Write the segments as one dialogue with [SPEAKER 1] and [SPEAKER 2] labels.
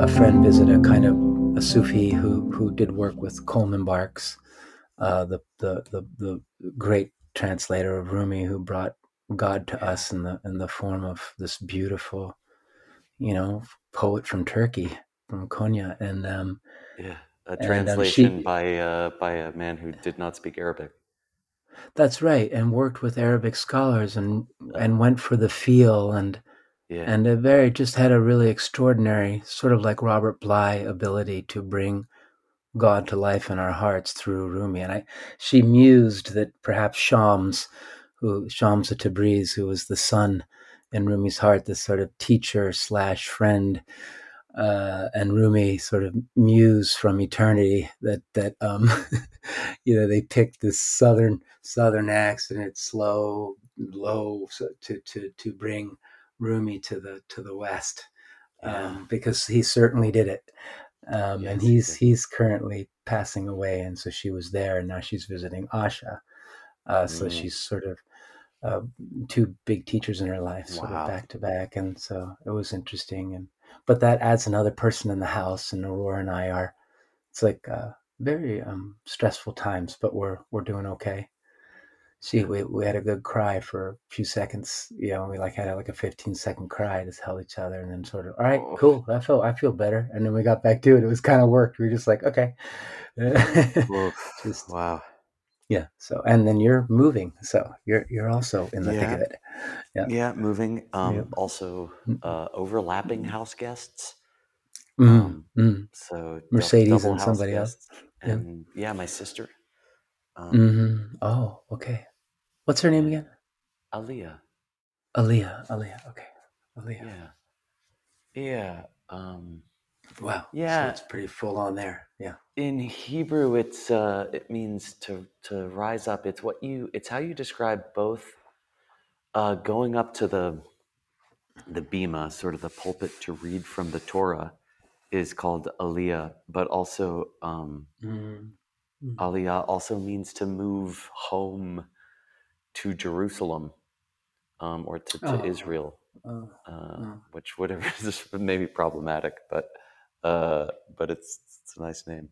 [SPEAKER 1] a, friend visit a kind of a Sufi who who did work with Coleman Barks, uh, the, the the the great translator of Rumi, who brought God to us in the in the form of this beautiful, you know, poet from Turkey, from Konya, and um,
[SPEAKER 2] Yeah, a
[SPEAKER 1] and um,
[SPEAKER 2] translation
[SPEAKER 1] she
[SPEAKER 2] by uh, by a man who did not speak Arabic.
[SPEAKER 1] that's right, and worked with Arabic scholars and and went for the feel and
[SPEAKER 2] yeah,
[SPEAKER 1] and a very just had a really extraordinary sort of like Robert Bly ability to bring God to life in our hearts through Rumi. And I, she mused that perhaps Shams, who Shams of Tabriz, who was the sun in Rumi's heart, this sort of teacher slash friend, uh, and Rumi sort of muse from eternity that that um, you know they picked this southern southern accent, it's slow, low, so to to to bring Rumi to the to the west
[SPEAKER 2] yeah,
[SPEAKER 1] um, because he certainly did it. Um, and
[SPEAKER 2] yes, he
[SPEAKER 1] he's
[SPEAKER 2] did.
[SPEAKER 1] he's currently passing away, and so she was there, and now she's visiting Asha. Uh, so
[SPEAKER 2] Mm,
[SPEAKER 1] she's sort of uh, two big teachers in her life, sort of back to back, and so it was interesting. And but that adds another person in the house, and Aurora and I are. It's like uh, very um, stressful times, but we're we're doing okay. She we, we had a good cry for a few seconds, you know. We like had like a fifteen second cry, just held each other, and then sort of, all right,
[SPEAKER 2] Oh,
[SPEAKER 1] cool. I feel I feel better, and then we got back to it. It was kind of worked. We were just like, okay, just
[SPEAKER 2] wow.
[SPEAKER 1] yeah. So and then you're moving, so you're you're also in the thick
[SPEAKER 2] Yeah,
[SPEAKER 1] of it. Yeah.
[SPEAKER 2] yeah. Moving. Um, also, uh, overlapping house guests.
[SPEAKER 1] Mm,
[SPEAKER 2] Um,
[SPEAKER 1] mm.
[SPEAKER 2] so
[SPEAKER 1] Mercedes and somebody else.
[SPEAKER 2] guests,
[SPEAKER 1] Yeah.
[SPEAKER 2] and yeah, my sister, um,
[SPEAKER 1] hmm Oh, okay. What's her name again?
[SPEAKER 2] Aliyah.
[SPEAKER 1] Aaliyah. Aaliyah. Okay. Aaliyah.
[SPEAKER 2] Yeah, yeah. Um,
[SPEAKER 1] Wow. So
[SPEAKER 2] yeah.
[SPEAKER 1] it's pretty full on there. Yeah.
[SPEAKER 2] In Hebrew, it's uh, it means to to rise up. It's what you. It's how you describe both uh, going up to the the bima, sort of the pulpit to read from the Torah, is called aliyah, but also um,
[SPEAKER 1] Mm, mm.
[SPEAKER 2] aliyah also means to move home to Jerusalem um, or to, to
[SPEAKER 1] Oh.
[SPEAKER 2] Israel,
[SPEAKER 1] Oh.
[SPEAKER 2] uh,
[SPEAKER 1] oh.
[SPEAKER 2] which whatever is maybe problematic, but uh, but it's it's a nice name.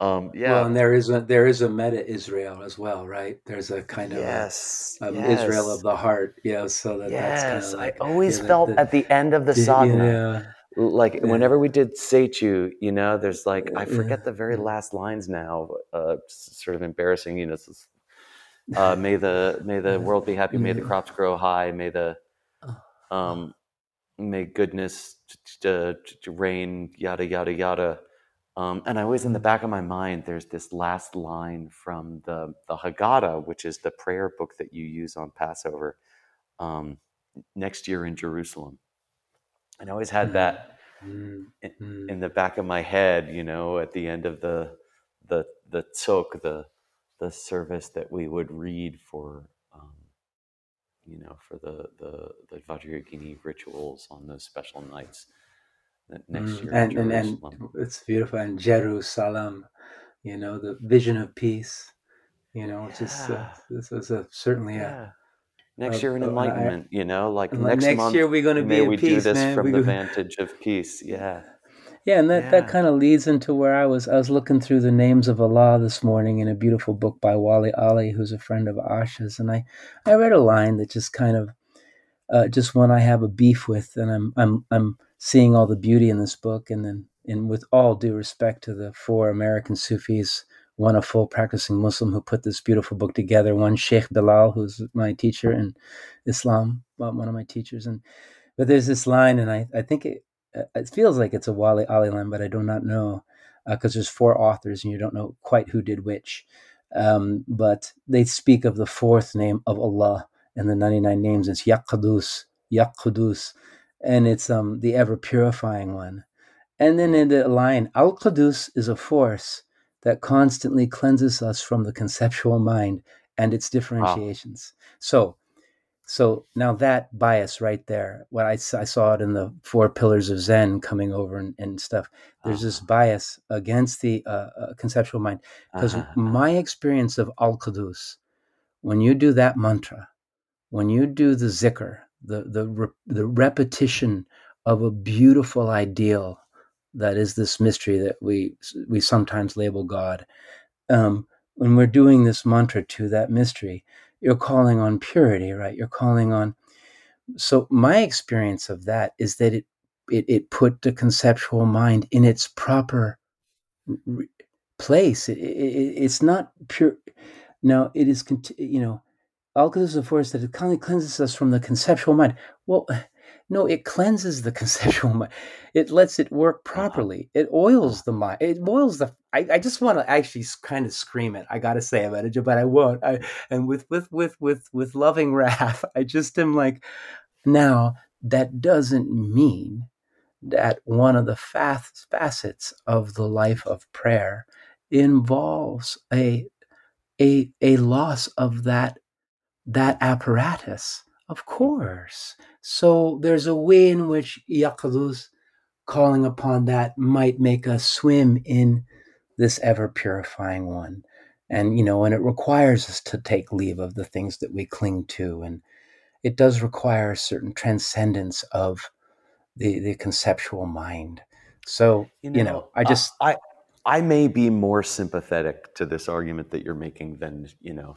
[SPEAKER 2] Um,
[SPEAKER 1] Well,
[SPEAKER 2] yeah.
[SPEAKER 1] and there is a there is a meta Israel as well, right? There's a kind of a
[SPEAKER 2] Yes.
[SPEAKER 1] Israel of the heart, you know, so that that's kind of
[SPEAKER 2] Yes. I always
[SPEAKER 1] you know
[SPEAKER 2] felt
[SPEAKER 1] the,
[SPEAKER 2] at the end of the
[SPEAKER 1] the
[SPEAKER 2] sadhana,
[SPEAKER 1] yeah
[SPEAKER 2] like
[SPEAKER 1] yeah
[SPEAKER 2] whenever we did Seichu, you know, there's like I
[SPEAKER 1] yeah
[SPEAKER 2] forget the very last lines now. Uh, sort of embarrassing, you know. Is, uh, may the may the world be happy. May the crops grow high. May the
[SPEAKER 1] oh.
[SPEAKER 2] um, may goodness t- t- uh, t- t- Yada yada yada. Um, and I always in the back of my mind, there's this last line from the the Haggadah, which is the prayer book that you use on Passover. Um, next year in Jerusalem, and I always had that
[SPEAKER 1] mm,
[SPEAKER 2] in,
[SPEAKER 1] mm.
[SPEAKER 2] in the back of my head, you know, at the end of the the the tsok, the the service that we would read for, um, you know, for the the the Vajrayogini rituals on those special nights next
[SPEAKER 1] Mm.
[SPEAKER 2] year in
[SPEAKER 1] And and and it's beautiful. And Jerusalem, you know, the vision of peace. You know, it's just uh, this is a certainly a,
[SPEAKER 2] yeah. Next
[SPEAKER 1] a,
[SPEAKER 2] year in
[SPEAKER 1] a and I
[SPEAKER 2] enlightenment, you know, like next
[SPEAKER 1] next
[SPEAKER 2] month,
[SPEAKER 1] year we're going to be
[SPEAKER 2] we do
[SPEAKER 1] peace,
[SPEAKER 2] this
[SPEAKER 1] man.
[SPEAKER 2] from
[SPEAKER 1] We
[SPEAKER 2] the
[SPEAKER 1] go.
[SPEAKER 2] vantage of peace. Yeah,
[SPEAKER 1] Yeah, and that, that kind of leads into where I was. I was looking through the names of Allah this morning in a beautiful book by Wali Ali, who's a friend of Asha's, and I, I read a line that just kind of, uh, just one I have a beef with, and I'm I'm I'm seeing all the beauty in this book, and then and with all due respect to the four American Sufis, one a full practicing Muslim who put this beautiful book together, one Sheikh Bilal, who's my teacher in Islam, one of my teachers, and but there's this line, and I, I think it, uh, it feels like it's a Wali Ali line, but I do not know because there's four authors and you don't know quite who did which. Um, but they speak of the fourth name of Allah and the 99 names. It's Yaqadus, Yaqudus, and it's um, the ever purifying one. And then in the line, Al Qudus is a force that constantly cleanses us from the conceptual mind and its
[SPEAKER 2] Wow.
[SPEAKER 1] differentiations. So, so now that bias right there, what I saw it in the four pillars of Zen coming over and, and stuff. There's this
[SPEAKER 2] Uh-huh.
[SPEAKER 1] bias against the uh, uh, conceptual mind because
[SPEAKER 2] Uh-huh.
[SPEAKER 1] my experience of Al Qudus, when you do that mantra, when you do the zikr, the the re- the repetition of a beautiful ideal that is this mystery that we we sometimes label God. Um, when we're doing this mantra to that mystery, you're calling on purity, right? You're calling on. So my experience of that is that it it, it put the conceptual mind in its proper re- place. It, it, it's not pure. Now it is, you know, all goes of force that it kind of cleanses us from the conceptual mind. Well, no, it cleanses the conceptual mind. It lets it work uh-huh. properly. It oils the mind. It oils the. I, I just want to actually kind of scream it. I got to say about it, but I won't. I and with with with with with loving wrath, I just am like, now that doesn't mean that one of the facets of the life of prayer involves a a a loss of that that apparatus of course so there's a way in which Yakaluz calling upon that might make us swim in this ever purifying one. And, you know, and it requires us to take leave of the things that we cling to. And it does require a certain transcendence of the, the conceptual mind. So, you know, you know I just.
[SPEAKER 2] I, I may be more sympathetic to this argument that you're making than, you know,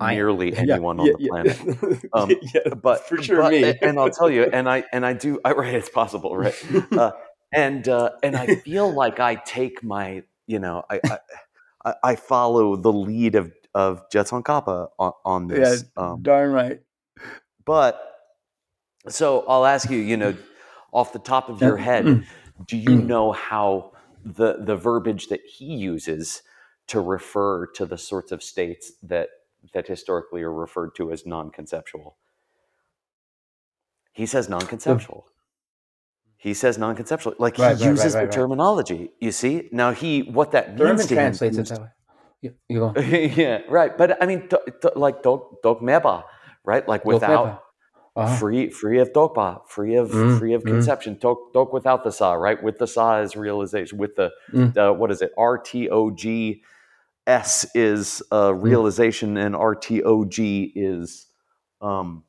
[SPEAKER 2] nearly I, anyone yeah, on yeah, the planet. Yeah. Um, yeah, but
[SPEAKER 1] for sure,
[SPEAKER 2] but,
[SPEAKER 1] me.
[SPEAKER 2] and I'll tell you, and I and I do. I, right, it's possible, right? Uh, and uh, and I feel like I take my, you know, I I, I follow the lead of of Je Tsongkhapa on, on this.
[SPEAKER 1] Yeah, um, darn right.
[SPEAKER 2] But so I'll ask you, you know, off the top of your head, mm. do you mm. know how the the verbiage that he uses to refer to the sorts of states that that historically are referred to as non-conceptual. He says non-conceptual. He says non-conceptual. Like he right, uses right, right, the terminology. You see now he what that
[SPEAKER 1] Thurman
[SPEAKER 2] means to
[SPEAKER 1] translates
[SPEAKER 2] him.
[SPEAKER 1] it that way. Go.
[SPEAKER 2] yeah, right. But I mean, do, do, like dog meba, right? Like without uh-huh. free free of dogpa, free of mm, free of mm. conception. Dog, dog without the sa, right? With the sa is realization. With the, mm. the what is it? R T O G S is a hmm. realization and RTOG is um,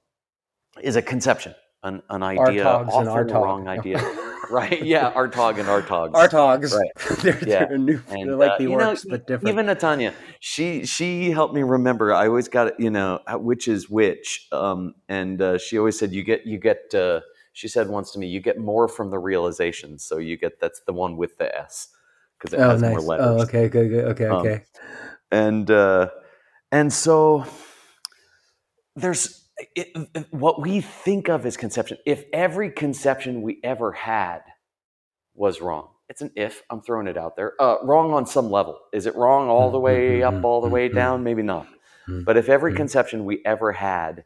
[SPEAKER 2] is a conception, an, an idea, often
[SPEAKER 1] and
[SPEAKER 2] a wrong idea. right? Yeah, Artog and Artogs.
[SPEAKER 1] Artogs. Right. they're,
[SPEAKER 2] yeah.
[SPEAKER 1] they're new. And, they're like uh, the orcs, know, but different.
[SPEAKER 2] Even Natanya, she she helped me remember. I always got you know which is which, um, and uh, she always said you get you get. Uh, she said once to me, you get more from the realization. So you get that's the one with the S because it oh, has nice. more letters.
[SPEAKER 1] Oh, okay, good, good, okay, um, okay.
[SPEAKER 2] And uh, and so there's it, what we think of as conception. If every conception we ever had was wrong, it's an if. I'm throwing it out there. Uh, wrong on some level. Is it wrong all the way mm-hmm, up, all the mm-hmm, way mm-hmm. down? Maybe not. But if every conception we ever had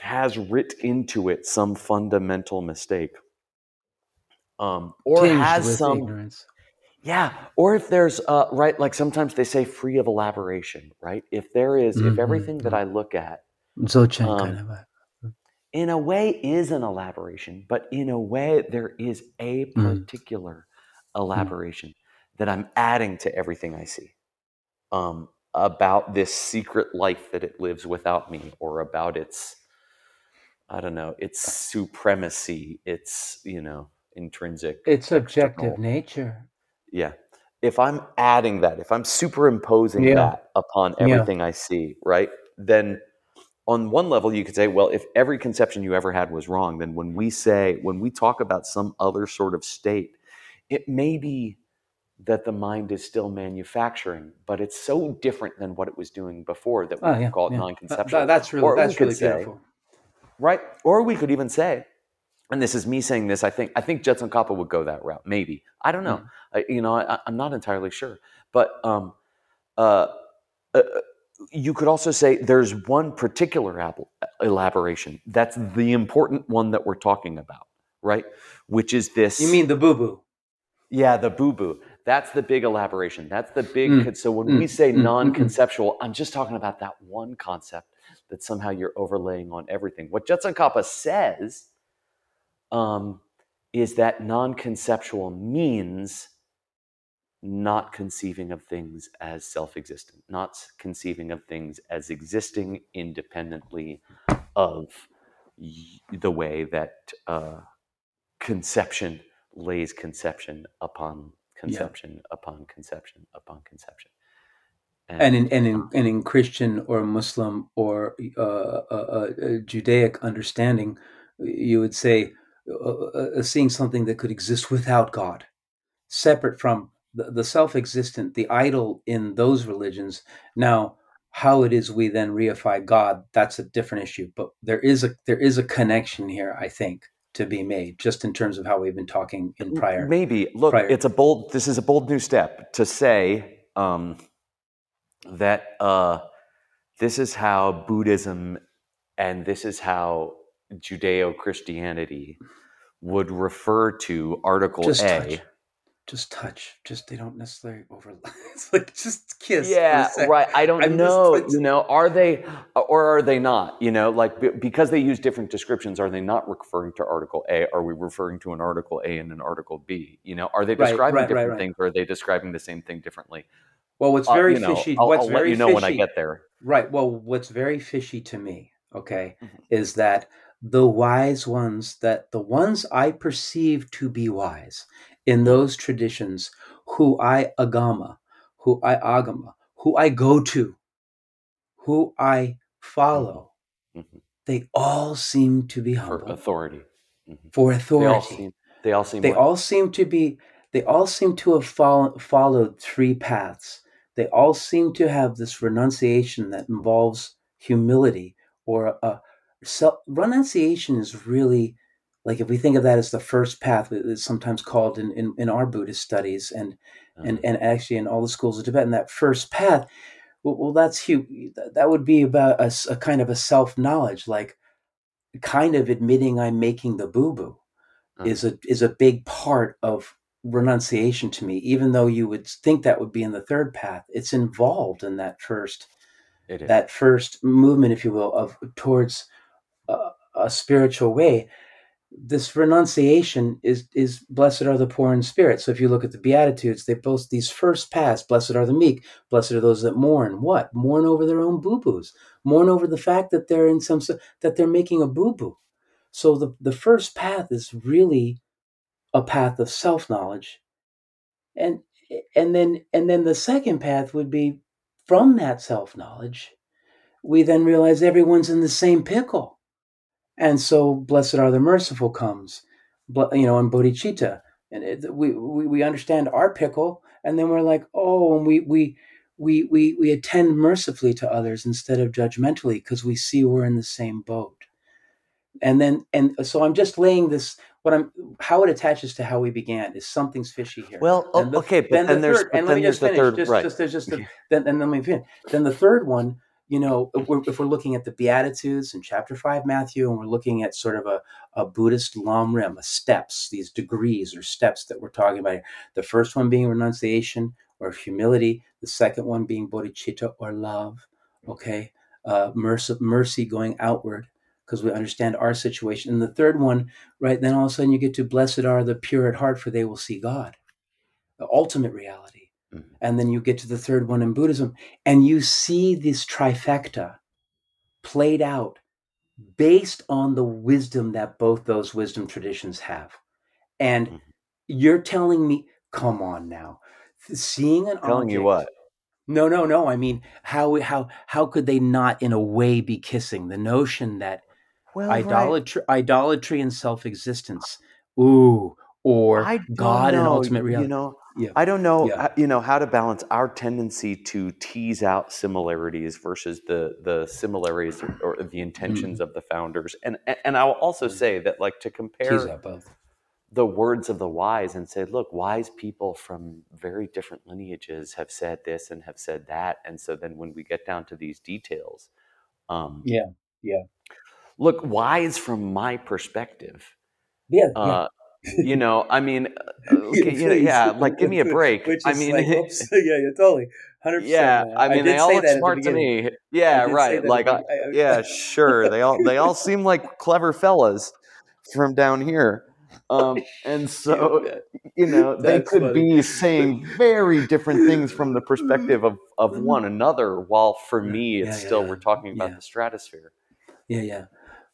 [SPEAKER 2] has writ into it some fundamental mistake, um, or Tinged has some ignorance. Yeah, or if there's uh, right, like sometimes they say free of elaboration, right? If there is, mm-hmm. if everything that mm-hmm. I look at,
[SPEAKER 1] Dzogchen um, kind of. A,
[SPEAKER 2] in a way, is an elaboration, but in a way, there is a mm. particular mm. elaboration mm. that I'm adding to everything I see um, about this secret life that it lives without me, or about its, I don't know, its supremacy, its you know intrinsic.
[SPEAKER 1] It's objective nature.
[SPEAKER 2] Yeah. If I'm adding that, if I'm superimposing yeah. that upon everything yeah. I see, right? Then on one level you could say, well, if every conception you ever had was wrong, then when we say, when we talk about some other sort of state, it may be that the mind is still manufacturing, but it's so different than what it was doing before that we oh, yeah, call it non-conceptual.
[SPEAKER 1] That, that's really, or that's really beautiful.
[SPEAKER 2] Right? Or we could even say, and this is me saying this. I think I think Je Tsongkhapa would go that route. Maybe I don't know. Mm. I, you know, I, am not entirely sure. But um, uh, uh, you could also say there's one particular ab- elaboration that's the important one that we're talking about, right? Which is this.
[SPEAKER 1] You mean the boo boo?
[SPEAKER 2] Yeah, the boo boo. That's the big elaboration. That's the big. Mm. So when mm. we say mm. non-conceptual, I'm just talking about that one concept that somehow you're overlaying on everything. What Je Tsongkhapa says um, is that non conceptual means not conceiving of things as self existent, not conceiving of things as existing independently of the way that uh, conception lays conception upon conception yeah. upon conception upon conception.
[SPEAKER 1] And, and in and in and in Christian or Muslim or uh, uh, uh, Judaic understanding, you would say uh, uh, seeing something that could exist without God, separate from the, the self-existent, the idol in those religions. Now, how it is we then reify God, that's a different issue. But there is a there is a connection here, I think, to be made, just in terms of how we've been talking in prior.
[SPEAKER 2] Maybe look, prior. it's a bold. This is a bold new step to say um, that uh, this is how Buddhism and this is how Judeo Christianity would refer to Article
[SPEAKER 1] just
[SPEAKER 2] A.
[SPEAKER 1] Touch. Just touch. Just they don't necessarily overlap. It's like just kiss.
[SPEAKER 2] Yeah, right. I don't I'm know. you know, are they or are they not? You know, like because they use different descriptions, are they not referring to Article A? Are we referring to an Article A and an Article B? You know, are they describing right, right, different right, things or are they describing the same thing differently?
[SPEAKER 1] Well, what's uh, very uh, fishy.
[SPEAKER 2] Know, I'll,
[SPEAKER 1] what's
[SPEAKER 2] I'll
[SPEAKER 1] very
[SPEAKER 2] let you know
[SPEAKER 1] fishy,
[SPEAKER 2] when I get there.
[SPEAKER 1] Right. Well, what's very fishy to me, okay, mm-hmm. is that the wise ones, that the ones I perceive to be wise in those traditions, who I agama, who I agama, who I go to, who I follow, mm-hmm. mm-hmm. they all seem to be humble.
[SPEAKER 2] For authority.
[SPEAKER 1] Mm-hmm. For authority. They all
[SPEAKER 2] seem, they all seem,
[SPEAKER 1] they all seem to be they all seem to have follow, followed three paths. They all seem to have this renunciation that involves humility or a self renunciation is really like if we think of that as the first path it's sometimes called in, in, in our buddhist studies and uh-huh. and and actually in all the schools of tibet that first path well, well that's huge that would be about a, a kind of a self-knowledge like kind of admitting i'm making the boo-boo uh-huh. is a is a big part of renunciation to me, even though you would think that would be in the third path. It's involved in that first that first movement, if you will, of towards a, spiritual way. This renunciation is is blessed are the poor in spirit. So if you look at the Beatitudes, they boast these first paths. Blessed are the meek. Blessed are those that mourn. What mourn over their own boo boos. Mourn over the fact that they're in some that they're making a boo boo. So the the first path is really a path of self-knowledge and and then and then the second path would be from that self-knowledge we then realize everyone's in the same pickle and so blessed are the merciful comes you know and bodhicitta. And it, we, we we understand our pickle and then we're like oh and we we we we, we attend mercifully to others instead of judgmentally because we see we're in the same boat. And then and so i'm just laying this what i'm how it attaches to how we began is something's fishy here.
[SPEAKER 2] Well oh, the, okay but then, then the there's third,
[SPEAKER 1] and let me just
[SPEAKER 2] finish
[SPEAKER 1] third, just, right. just there's just the, then and let me finish then the third one you know if we're, if we're looking at the beatitudes in chapter 5 matthew and we're looking at sort of a, a buddhist lamrim steps these degrees or steps that we're talking about here. the first one being renunciation or humility the second one being bodhicitta or love okay uh, mercy, mercy going outward because we understand our situation. And the third one, right, then all of a sudden you get to blessed are the pure at heart, for they will see God, the ultimate reality. Mm-hmm. And then you get to the third one in Buddhism, and you see this trifecta played out based on the wisdom that both those wisdom traditions have. And mm-hmm. you're telling me, come on now, seeing an
[SPEAKER 2] telling
[SPEAKER 1] object,
[SPEAKER 2] you what
[SPEAKER 1] no, no, no. I mean, how how how could they not, in a way, be kissing? The notion that well, idolatry, right. idolatry and self-existence. Ooh, or God know, and ultimate reality.
[SPEAKER 2] You know, yeah. I don't know. Yeah. You know how to balance our tendency to tease out similarities versus the the similarities or, or the intentions mm. of the founders. And and I will also mm. say that like to compare the words of the wise and say, look, wise people from very different lineages have said this and have said that. And so then when we get down to these details,
[SPEAKER 1] um, yeah, yeah
[SPEAKER 2] look wise from my perspective.
[SPEAKER 1] Yeah. Uh,
[SPEAKER 2] yeah. You know, I mean, uh, okay, yeah, yeah, like give me a break.
[SPEAKER 1] Which
[SPEAKER 2] I mean,
[SPEAKER 1] like, oops, yeah, yeah, totally, hundred percent.
[SPEAKER 2] Yeah, I mean, I they all look smart to me. Yeah, right. Like, I, yeah, sure. They all they all seem like clever fellas from down here. Um, and so, you know, they could funny. be saying very different things from the perspective of, of one another, while for me, it's yeah, still, we're talking about the stratosphere.
[SPEAKER 1] Yeah, yeah.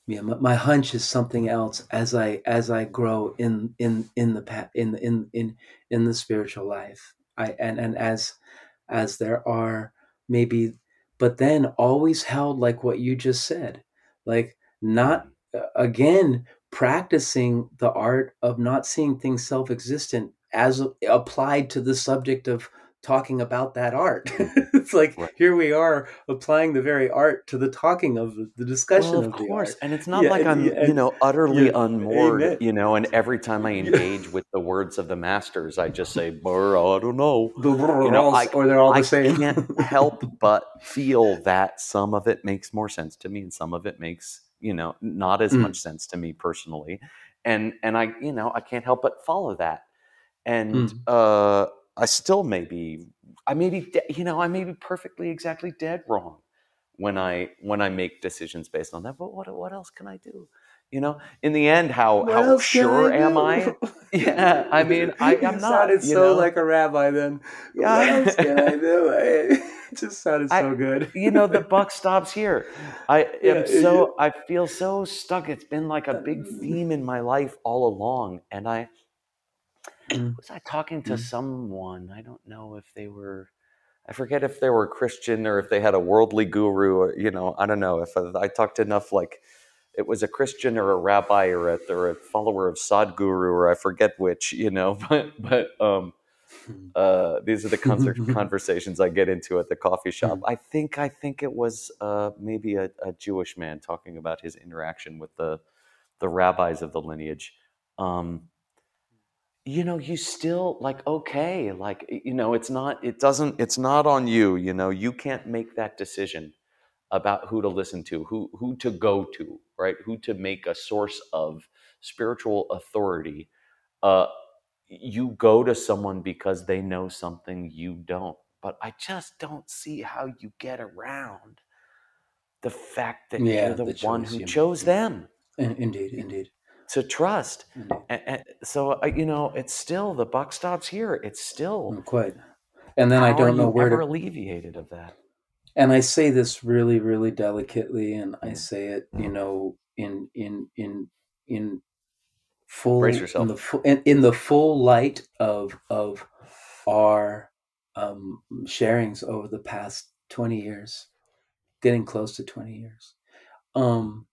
[SPEAKER 1] Yeah my, my, hunch is something else as i as i grow in in in the in in in in the spiritual life. I and and as as there are maybe but then always held like what you just said like not uh, again practicing the art of not seeing things self-existent as applied to the subject of talking about that art. it's like right. here we are applying the very art to the talking of the, discussion well, of, of course.
[SPEAKER 2] And it's not yeah, like I'm, and, you know, utterly yeah, unmoored, amen. you know, and every time I engage with the words of the masters, I just say, I don't know.
[SPEAKER 1] The you know, I, or they're all the
[SPEAKER 2] I
[SPEAKER 1] same.
[SPEAKER 2] I can't help but feel that some of it makes more sense to me and some of it makes, you know, not as mm. much sense to me personally. And, and I, you know, I can't help but follow that. And, mm. uh, I still may be, I may be, de- you know, I may be perfectly exactly dead wrong when I when I make decisions based on that. But what what else can I do? You know, in the end, how what how sure I am I? Yeah, I mean, I, am not.
[SPEAKER 1] Sounded so know? like a rabbi then. Yeah. What else can I do? it just sounded so
[SPEAKER 2] I,
[SPEAKER 1] good.
[SPEAKER 2] you know, the buck stops here. I yeah, am so I feel so stuck. It's been like a big theme in my life all along, and I Mm. Was I talking to mm. someone? I don't know if they were. I forget if they were Christian or if they had a worldly guru. Or, you know, I don't know if I, I talked enough like it was a Christian or a rabbi or a, or a follower of Sadhguru or I forget which. You know, but but um, uh, these are the conversations I get into at the coffee shop. Mm. I think I think it was uh, maybe a, a, Jewish man talking about his interaction with the the rabbis of the lineage. Um, you know you still like okay like you know it's not it doesn't it's not on you you know you can't make that decision about who to listen to who who to go to right? Who to make a source of spiritual authority. Uh you go to someone because they know something you don't. But i just don't see how you get around the fact that yeah, you're the, the one who chose them.
[SPEAKER 1] Indeed indeed
[SPEAKER 2] to trust. Mm-hmm. And, and so uh, you know, it's still the buck stops here. It's still
[SPEAKER 1] Not quite. And then I don't know where to
[SPEAKER 2] alleviated of that.
[SPEAKER 1] And I say this really, really delicately, and I say it, you know, in in in in full
[SPEAKER 2] Brace yourself.
[SPEAKER 1] in the full in, in the full light of of our um, sharings over the past twenty years, getting close to twenty years. Um,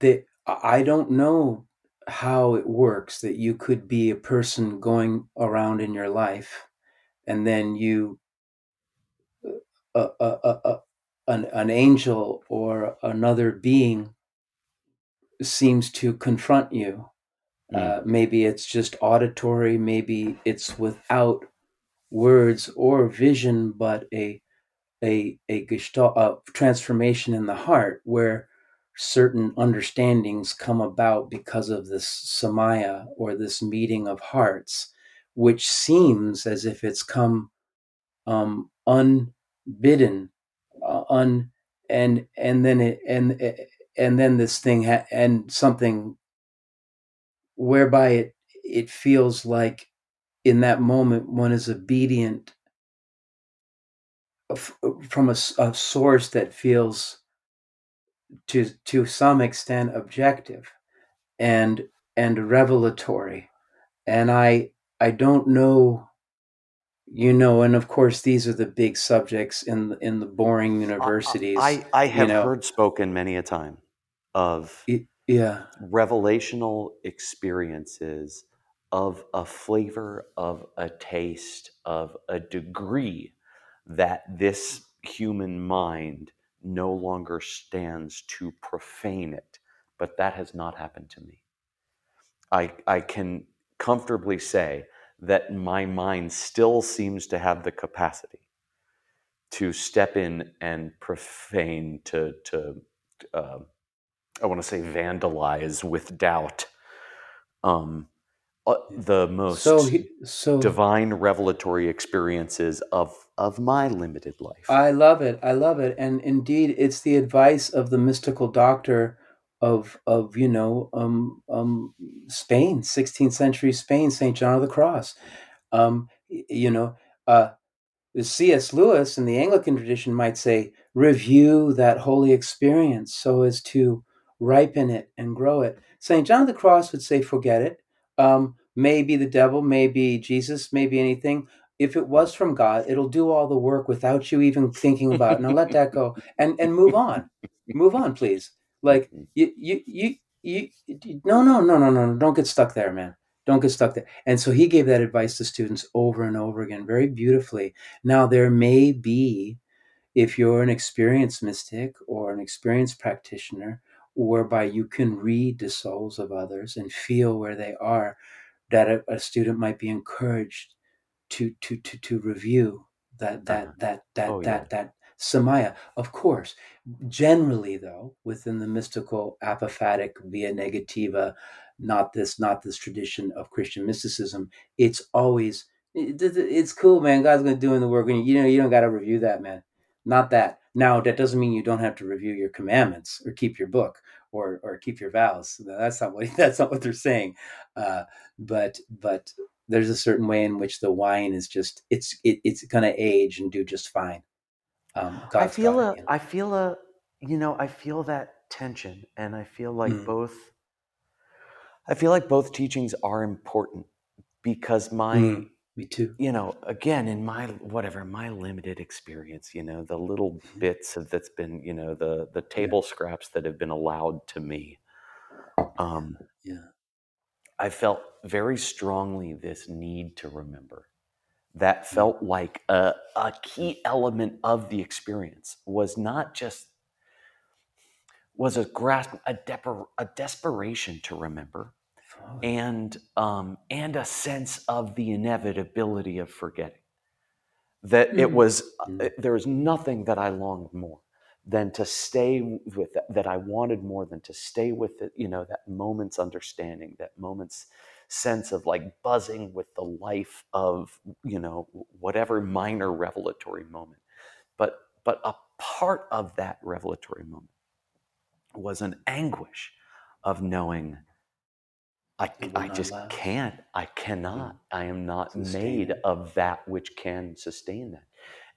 [SPEAKER 1] that I don't know how it works that you could be a person going around in your life and then you a, a, a, an, an angel or another being seems to confront you mm. uh, maybe it's just auditory maybe it's without words or vision but a a a gestalt a transformation in the heart where certain understandings come about because of this samaya or this meeting of hearts, which seems as if it's come um, unbidden, uh, un and and then it and and then this thing ha- and something whereby it it feels like in that moment one is obedient from a, a source that feels to to some extent objective and and revelatory and i i don't know you know and of course these are the big subjects in in the boring universities
[SPEAKER 2] i i, I have you know. heard spoken many a time of
[SPEAKER 1] yeah
[SPEAKER 2] revelational experiences of a flavor of a taste of a degree that this human mind no longer stands to profane it. But that has not happened to me. I, I can comfortably say that my mind still seems to have the capacity to step in and profane, to, to uh, I want to say vandalize with doubt um, uh, the most so he, so divine revelatory experiences of of my limited life.
[SPEAKER 1] I love it. I love it. And indeed, it's the advice of the mystical doctor of of you know um, um, Spain, 16th century Spain, Saint John of the Cross. Um, you know, uh, C.S. Lewis in the Anglican tradition might say, review that holy experience so as to ripen it and grow it. St. John of the Cross would say, forget it. Um, maybe the devil, maybe Jesus, maybe anything. If it was from God, it'll do all the work without you even thinking about it. Now let that go and, and move on. Move on, please. Like you, you, you, you, no, no, no, no, no, don't get stuck there, man. Don't get stuck there. And so he gave that advice to students over and over again, very beautifully. Now, there may be, if you're an experienced mystic or an experienced practitioner, whereby you can read the souls of others and feel where they are, that a, a student might be encouraged to to to to review that that uh-huh. that that oh, that yeah. that samaya. Of course, generally though, within the mystical apophatic via negativa not this not this tradition of Christian mysticism. It's always it's cool, man. God's gonna do in the work, and you know you don't got to review that, man. Not that. Now that doesn't mean you don't have to review your commandments or keep your book or or keep your vows. That's not what that's not what they're saying. Uh, but but there's a certain way in which the wine is just it's it, it's gonna age and do just fine.
[SPEAKER 2] Um, I feel a, I feel a, you know, I feel that tension, and I feel like mm. both I feel like both teachings are important because my mm,
[SPEAKER 1] me too.
[SPEAKER 2] You know, again, in my whatever my limited experience, you know, the little mm-hmm. bits of that's been, you know, the the table yeah. scraps that have been allowed to me. Um,
[SPEAKER 1] yeah,
[SPEAKER 2] I felt very strongly this need to remember. That mm. felt like a, a key element of the experience was not just was a grasp, a, depor- a desperation to remember. And um, and a sense of the inevitability of forgetting. That mm-hmm. it was mm-hmm. there was nothing that I longed more than to stay with that, that I wanted more than to stay with it. You know that moment's understanding, that moment's sense of like buzzing with the life of you know whatever minor revelatory moment, but but a part of that revelatory moment was an anguish of knowing I, I just can't. I cannot. Mm. I am not sustain made of that which can sustain that.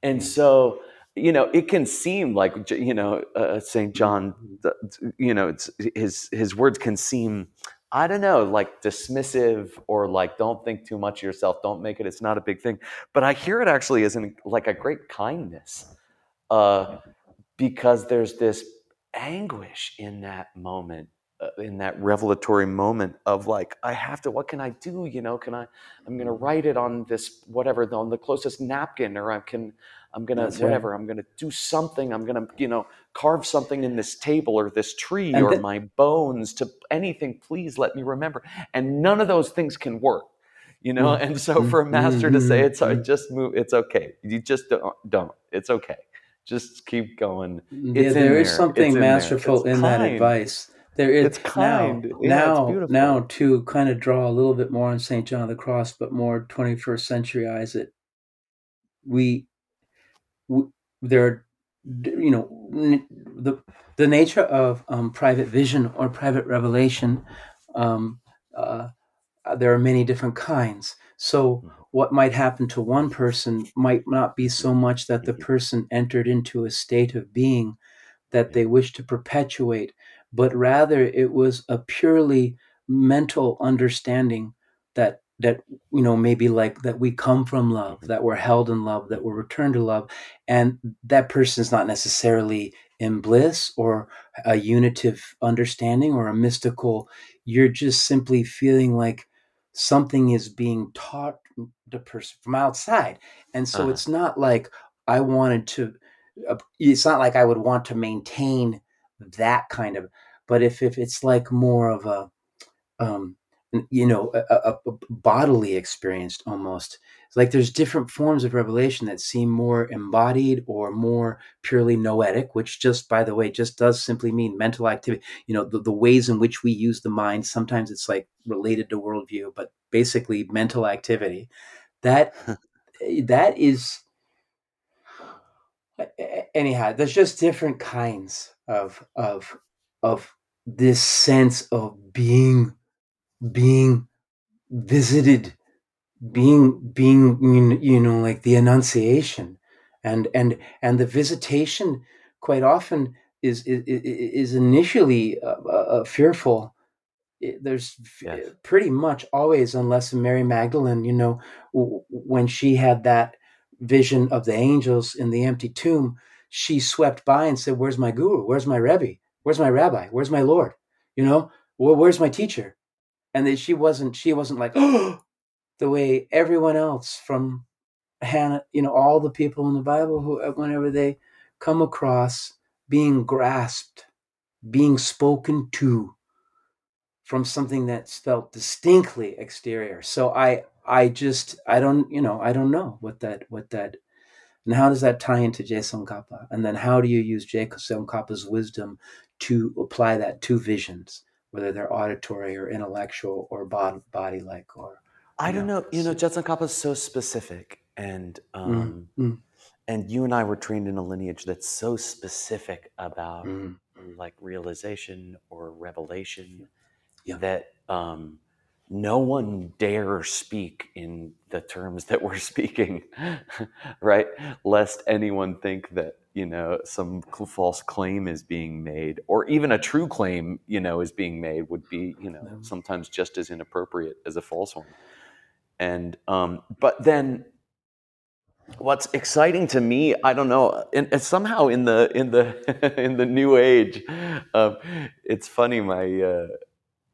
[SPEAKER 2] And mm. so, you know, it can seem like, you know, uh, St. John, mm-hmm. you know, his, his words can seem, I don't know, like dismissive or like, don't think too much of yourself. Don't make it. It's not a big thing. But I hear it actually as in, like a great kindness uh, because there's this anguish in that moment uh, in that revelatory moment of like i have to what can i do you know can i i'm going to mm-hmm. write it on this whatever on the closest napkin or i can i'm going to whatever right. i'm going to do something i'm going to you know carve something in this table or this tree and or the, my bones to anything please let me remember and none of those things can work you know mm-hmm. and so for a master to say it's mm-hmm. just move it's okay you just don't don't it's okay just keep going.
[SPEAKER 1] It's yeah, there is there. something it's masterful in, in that advice. There is
[SPEAKER 2] it's kind.
[SPEAKER 1] Now, yeah, now, now to kind of draw a little bit more on Saint John of the Cross, but more 21st century eyes. It we, we there, you know, the the nature of um, private vision or private revelation. Um, uh, there are many different kinds. So mm-hmm what might happen to one person might not be so much that the person entered into a state of being that they wish to perpetuate, but rather it was a purely mental understanding that that you know maybe like that we come from love mm-hmm. that we're held in love that we're returned to love and that person is not necessarily in bliss or a unitive understanding or a mystical you're just simply feeling like something is being taught the person from outside and so uh-huh. it's not like i wanted to uh, it's not like i would want to maintain that kind of but if, if it's like more of a um you know a, a, a bodily experience almost it's like there's different forms of revelation that seem more embodied or more purely noetic which just by the way just does simply mean mental activity you know the, the ways in which we use the mind sometimes it's like related to worldview but basically mental activity that eh, that is eh, eh, anyhow there's just different kinds of of of this sense of being being visited being being you know like the annunciation and and and the visitation quite often is is, is initially uh, uh, fearful there's yes. pretty much always unless mary magdalene you know when she had that vision of the angels in the empty tomb she swept by and said where's my guru? Where's my rebbe? Where's my rabbi? Where's my lord? You know well, where's my teacher? And that she wasn't she wasn't like oh the way everyone else from Hannah, you know, all the people in the Bible who, uh, whenever they come across being grasped, being spoken to from something that's felt distinctly exterior. So I, I just, I don't, you know, I don't know what that, what that, and how does that tie into Je Tsongkhapa? And then how do you use Je Tsongkhapa's wisdom to apply that to visions, whether they're auditory or intellectual or body like or
[SPEAKER 2] I don't know. You know, Je Tsongkhapa is so specific, and mm, um, mm. and you and I were trained in a lineage that's so specific about mm. like realization or revelation yeah. that um, no one dare speak in the terms that we're speaking, right? Lest anyone think that you know some false claim is being made, or even a true claim, you know, is being made would be you know sometimes just as inappropriate as a false one and um, but then what's exciting to me i don't know and, somehow in the in the in the new age um, it's funny my uh,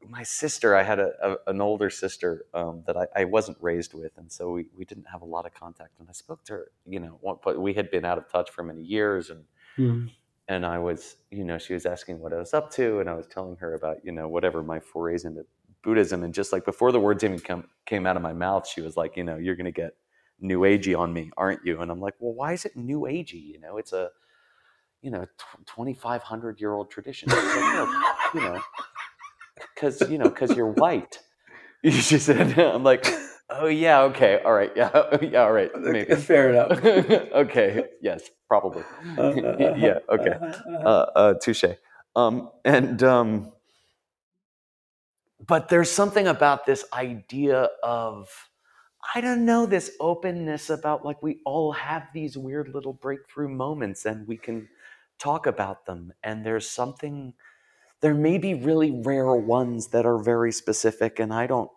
[SPEAKER 2] my sister i had a, a an older sister um, that I, I, wasn't raised with and so we, we didn't have a lot of contact and i spoke to her you know but we had been out of touch for many years and mm. and i was you know she was asking what i was up to and i was telling her about you know whatever my forays into Buddhism. And just like before the words even come, came out of my mouth, she was like, you know, you're going to get new agey on me, aren't you? And I'm like, well, why is it new agey? You know, it's a, you know, 2,500 year old tradition. Like, you know, because, you know, because you're white. She said, I'm like, oh yeah, okay, all right, yeah, yeah, all right, maybe.
[SPEAKER 1] Fair enough.
[SPEAKER 2] okay, yes, probably. yeah, okay. Uh, uh, touche. Um, and um, but there's something about this idea of I don't know, this openness about like we all have these weird little breakthrough moments and we can talk about them. And there's something, there may be really rare ones that are very specific. And I don't,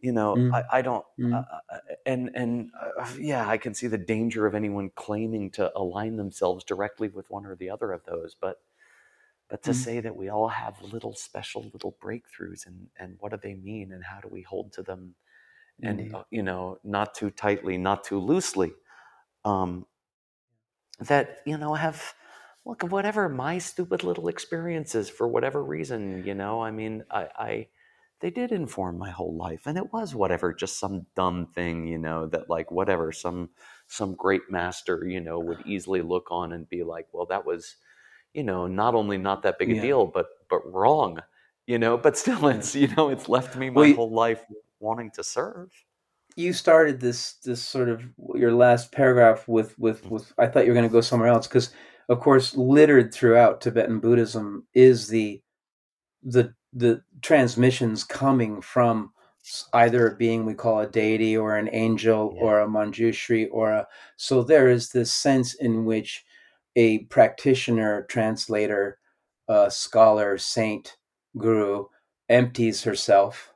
[SPEAKER 2] you know, mm. I, I, don't, mm. uh, uh and, and uh, yeah, I can see the danger of anyone claiming to align themselves directly with one or the other of those. But but to mm. say that we all have little special little breakthroughs and and what do they mean and how do we hold to them and uh, you know not too tightly not too loosely um, that you know have look whatever my stupid little experiences for whatever reason you know i mean i i they did inform my whole life and it was whatever just some dumb thing you know that like whatever some some great master you know would easily look on and be like well that was you know, not only not that big a yeah. deal, but but wrong, you know. But still, it's you know, it's left me my well, whole life wanting to serve.
[SPEAKER 1] You started this this sort of your last paragraph with with mm-hmm. with. I thought you were going to go somewhere else because, of course, littered throughout Tibetan Buddhism is the the the transmissions coming from either a being we call a deity or an angel yeah. or a manjushri or a so there is this sense in which a practitioner, translator, uh, scholar, saint, guru empties herself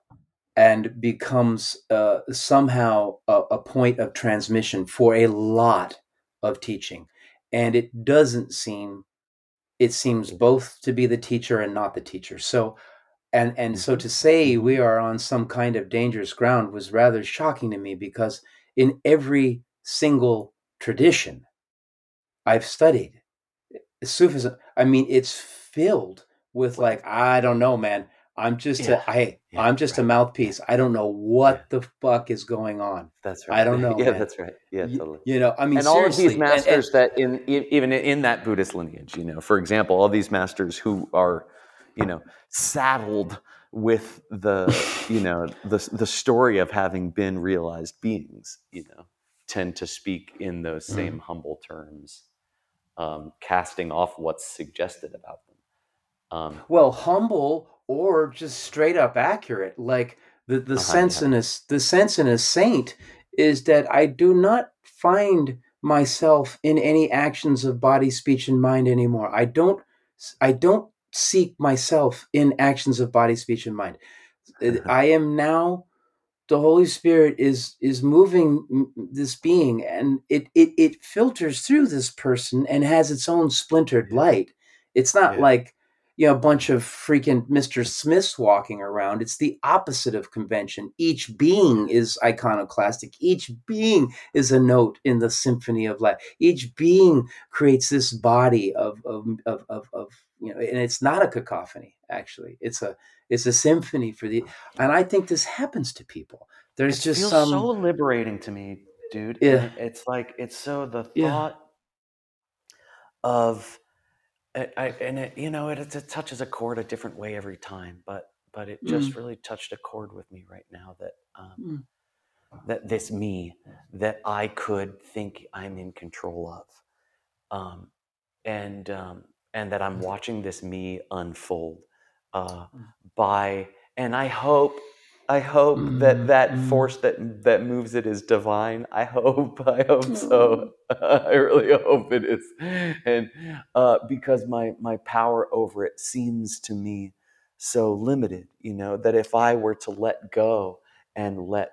[SPEAKER 1] and becomes uh, somehow a, a point of transmission for a lot of teaching. And it doesn't seem, it seems both to be the teacher and not the teacher. So, and and so mm-hmm. to say we are on some kind of dangerous ground was rather shocking to me because in every single tradition I've studied. Sufism, I mean, it's filled with like, I don't know, man. I'm just yeah. a, I, yeah, I'm just right. a mouthpiece. I don't know what yeah. the fuck is going on.
[SPEAKER 2] That's right.
[SPEAKER 1] I don't know.
[SPEAKER 2] yeah,
[SPEAKER 1] man.
[SPEAKER 2] that's right. Yeah, totally.
[SPEAKER 1] You, you know, I mean,
[SPEAKER 2] and all of these masters and, and, that in even in that Buddhist lineage, you know, for example, all these masters who are, you know, saddled with the, you know, the the story of having been realized beings, you know, tend to speak in those same mm. humble terms um, casting off what's suggested about them.
[SPEAKER 1] Um, well, humble or just straight up accurate. Like The the uh-huh, sense yeah. in a the sense in a saint is that I do not find myself in any actions of body, speech, and mind anymore. I don't I don't seek myself in actions of body, speech, and mind. I am now the Holy Spirit is is moving this being, and it it it filters through this person and has its own splintered light. It's not yeah. like you know a bunch of freaking Mr. Smiths walking around. It's the opposite of convention. Each being is iconoclastic. Each being is a note in the symphony of life. Each being creates this body of of of of, of you know, and it's not a cacophony. Actually, it's a it's a symphony for the. And I think this happens to people. There's
[SPEAKER 2] it
[SPEAKER 1] just
[SPEAKER 2] feels
[SPEAKER 1] some
[SPEAKER 2] so liberating to me, dude.
[SPEAKER 1] Yeah,
[SPEAKER 2] it's like it's so the thought yeah. of I, and it, you know, it, it touches a chord a different way every time, but but it just mm. really touched a chord with me right now that um, mm. that this me that I could think I'm in control of, um, and um, and that I'm watching this me unfold uh, mm. by, and I hope I hope mm, that that mm. force that that moves it is divine. I hope. I hope so. I really hope it is, and uh, because my my power over it seems to me so limited. You know that if I were to let go and let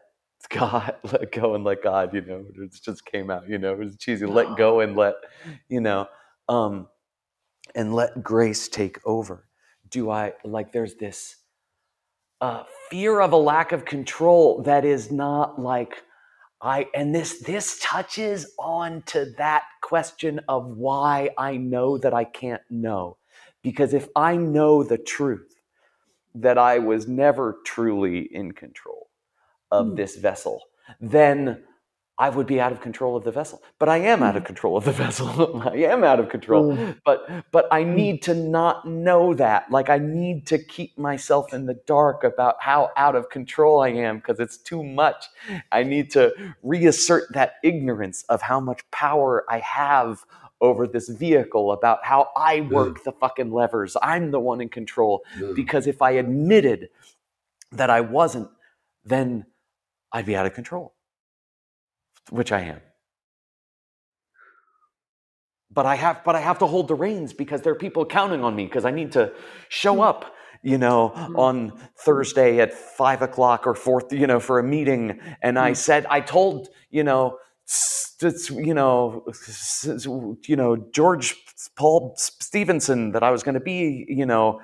[SPEAKER 2] God let go and let God, you know, it just came out. You know, it was cheesy. Let go and let, you know, um, and let grace take over. Do I like? There's this uh, fear of a lack of control that is not like I and this this touches on to that question of why I know that I can't know. Because if I know the truth that I was never truly in control of mm. this vessel, then I would be out of control of the vessel. But I am out of mm. control of the vessel. I am out of control. Mm. But but I mm. need to not know that. Like I need to keep myself in the dark about how out of control I am because it's too much. I need to reassert that ignorance of how much power I have over this vehicle about how I work the fucking levers. I'm the one in control because if I admitted that I wasn't, then I'd be out of control which I am. But I have but I have to hold the reins because there are people counting on me because I need to show up, you know, hmm. on Thursday at five o'clock or fourth, you know, for a meeting. And I hmm. said, I told, you know, it's, you know, you know, George Paul Stevenson that I was going to be, you know,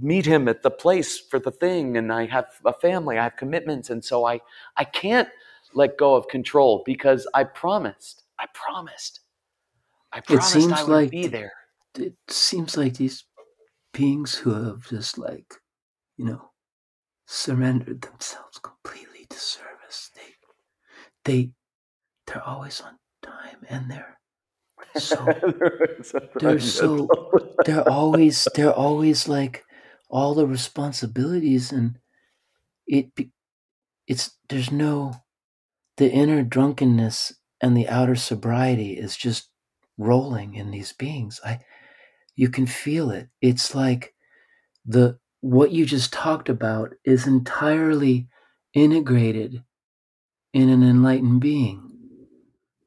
[SPEAKER 2] meet him at the place for the thing, and I have a family, I have commitments, and so I, I can't let go of control because I promised. I promised. I promised it seems I would like be there.
[SPEAKER 1] It seems like these beings who have just like, you know, surrendered themselves completely to service. They they they're always on time and they're so they're so they're always they're always like all the responsibilities and it it's there's no the inner drunkenness and the outer sobriety is just rolling in these beings. I you can feel it. It's like the what you just talked about is entirely integrated in an enlightened being.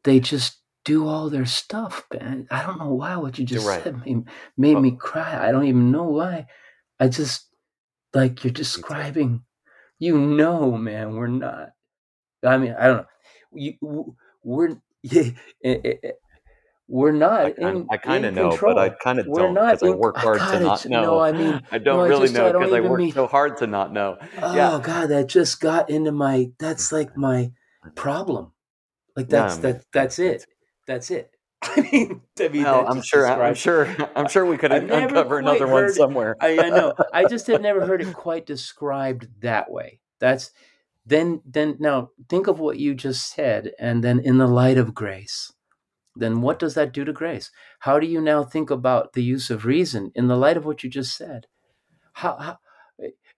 [SPEAKER 1] They just do all their stuff, man. I don't know why what you just right. said made, made oh. me cry. I don't even know why. I just like you're describing. You know, man, we're not I mean, I don't know. You, we're yeah, eh, eh, eh, we're not. I
[SPEAKER 2] kind, I kind of know, but I kind of don't because I work hard to not know.
[SPEAKER 1] No, I mean,
[SPEAKER 2] I don't no, really I just, know because I, I work mean, so hard to not know.
[SPEAKER 1] Oh yeah. God, that just got into my. That's mm. like my problem. Like that's yeah, that. That's it. That's it. I mean, to me,
[SPEAKER 2] well, I'm sure. I'm sure. I'm sure we could uncover another one somewhere.
[SPEAKER 1] I, I know. I just have never heard it quite described that way. That's then then now think of what you just said and then in the light of grace then what does that do to grace? How do you now think about the use of reason in the light of what you just said? How, how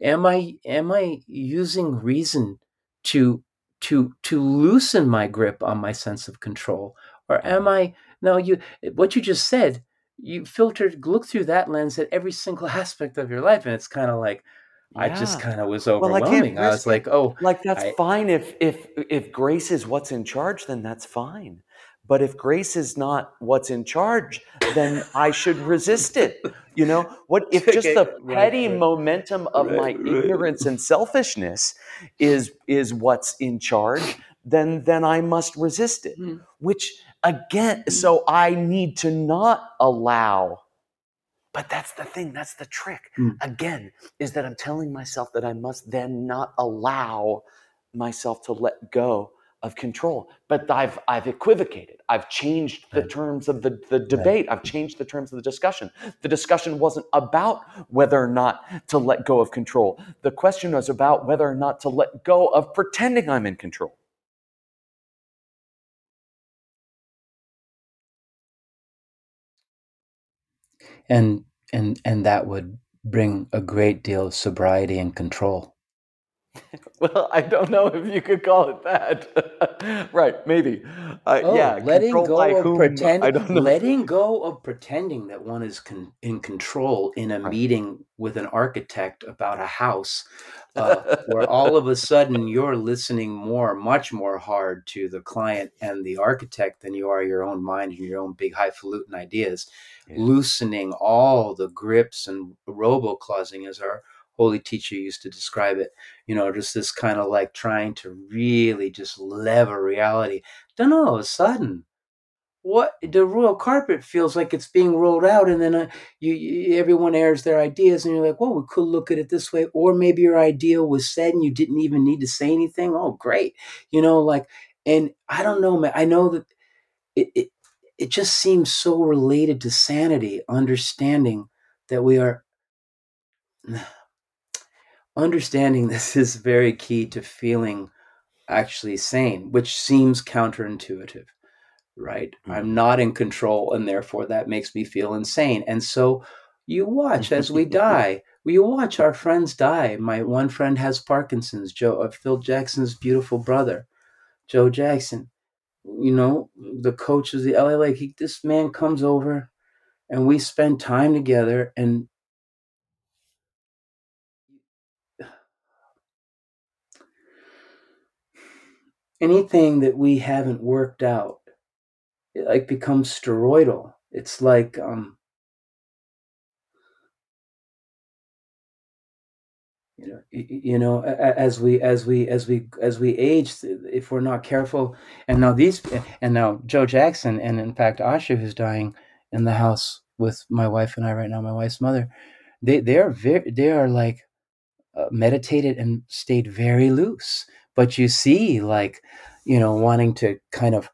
[SPEAKER 1] am i am i using reason to to to loosen my grip on my sense of control? Or am i now you what you just said you filtered look through that lens at every single aspect of your life and it's kind of like I just kind of was
[SPEAKER 2] Well, I
[SPEAKER 1] overwhelming. I was like, oh,
[SPEAKER 2] Like that's
[SPEAKER 1] I
[SPEAKER 2] fine if if if grace is what's in charge, then that's fine. But if grace is not what's in charge, then I should resist it. You know, what if just the petty
[SPEAKER 1] right,
[SPEAKER 2] momentum of
[SPEAKER 1] right,
[SPEAKER 2] my
[SPEAKER 1] right.
[SPEAKER 2] ignorance and selfishness is is what's in charge, then then I must resist it.
[SPEAKER 1] Hmm.
[SPEAKER 2] Which again, so I need to not allow but that's the thing, that's the trick.
[SPEAKER 1] Mm.
[SPEAKER 2] Again, is that I'm telling myself that I must then not allow myself to let go of control. But I've I've equivocated. I've changed the terms of the, the debate. I've changed the terms of the discussion. The discussion wasn't about whether or not to let go of control. The question was about whether or not to let go of pretending I'm in control.
[SPEAKER 1] And and and that would bring a great deal of sobriety and control.
[SPEAKER 2] Well, I don't know if you could call it that. right, maybe. Uh,
[SPEAKER 1] Oh,
[SPEAKER 2] yeah,
[SPEAKER 1] letting go of
[SPEAKER 2] whom?
[SPEAKER 1] pretend,
[SPEAKER 2] I don't know.
[SPEAKER 1] letting go of pretending that one is con- in control in a
[SPEAKER 2] Right.
[SPEAKER 1] meeting with an architect about a house, uh, where all of a sudden you're listening more, much more hard to the client and the architect than you are your own mind and your own big highfalutin ideas,
[SPEAKER 2] Yeah.
[SPEAKER 1] loosening all the grips and roboclausing, as our holy teacher used to describe it. You know, just this kind of like trying to really just lever reality. Then all of a sudden, what the royal carpet feels like it's being rolled out, and then uh, you, you everyone airs their ideas, and you're like, well, we could look at it this way, or maybe your idea was said and you didn't even need to say anything. Oh, great, you know, like, and I don't know, man. I know that it it, it just seems so related to sanity, understanding that we are understanding this is very key to feeling actually sane, which seems counterintuitive, right?
[SPEAKER 2] Mhm.
[SPEAKER 1] I'm not in control, and therefore that makes me feel insane. And so you watch as we die. We watch our friends die. My one friend has Parkinson's. Joe, uh, Phil Jackson's beautiful brother, Joe Jackson. You know, the coach of the LA Lake. He, this man comes over, and we spend time together. And anything that we haven't worked out it like becomes steroidal. It's like um you know you know as we as we as we as we age if we're not careful and now these and now joe jackson and in fact asha who's dying in the house with my wife and i right now my wife's mother they they are very they are like uh, meditated and stayed very loose but you see like you know wanting to kind of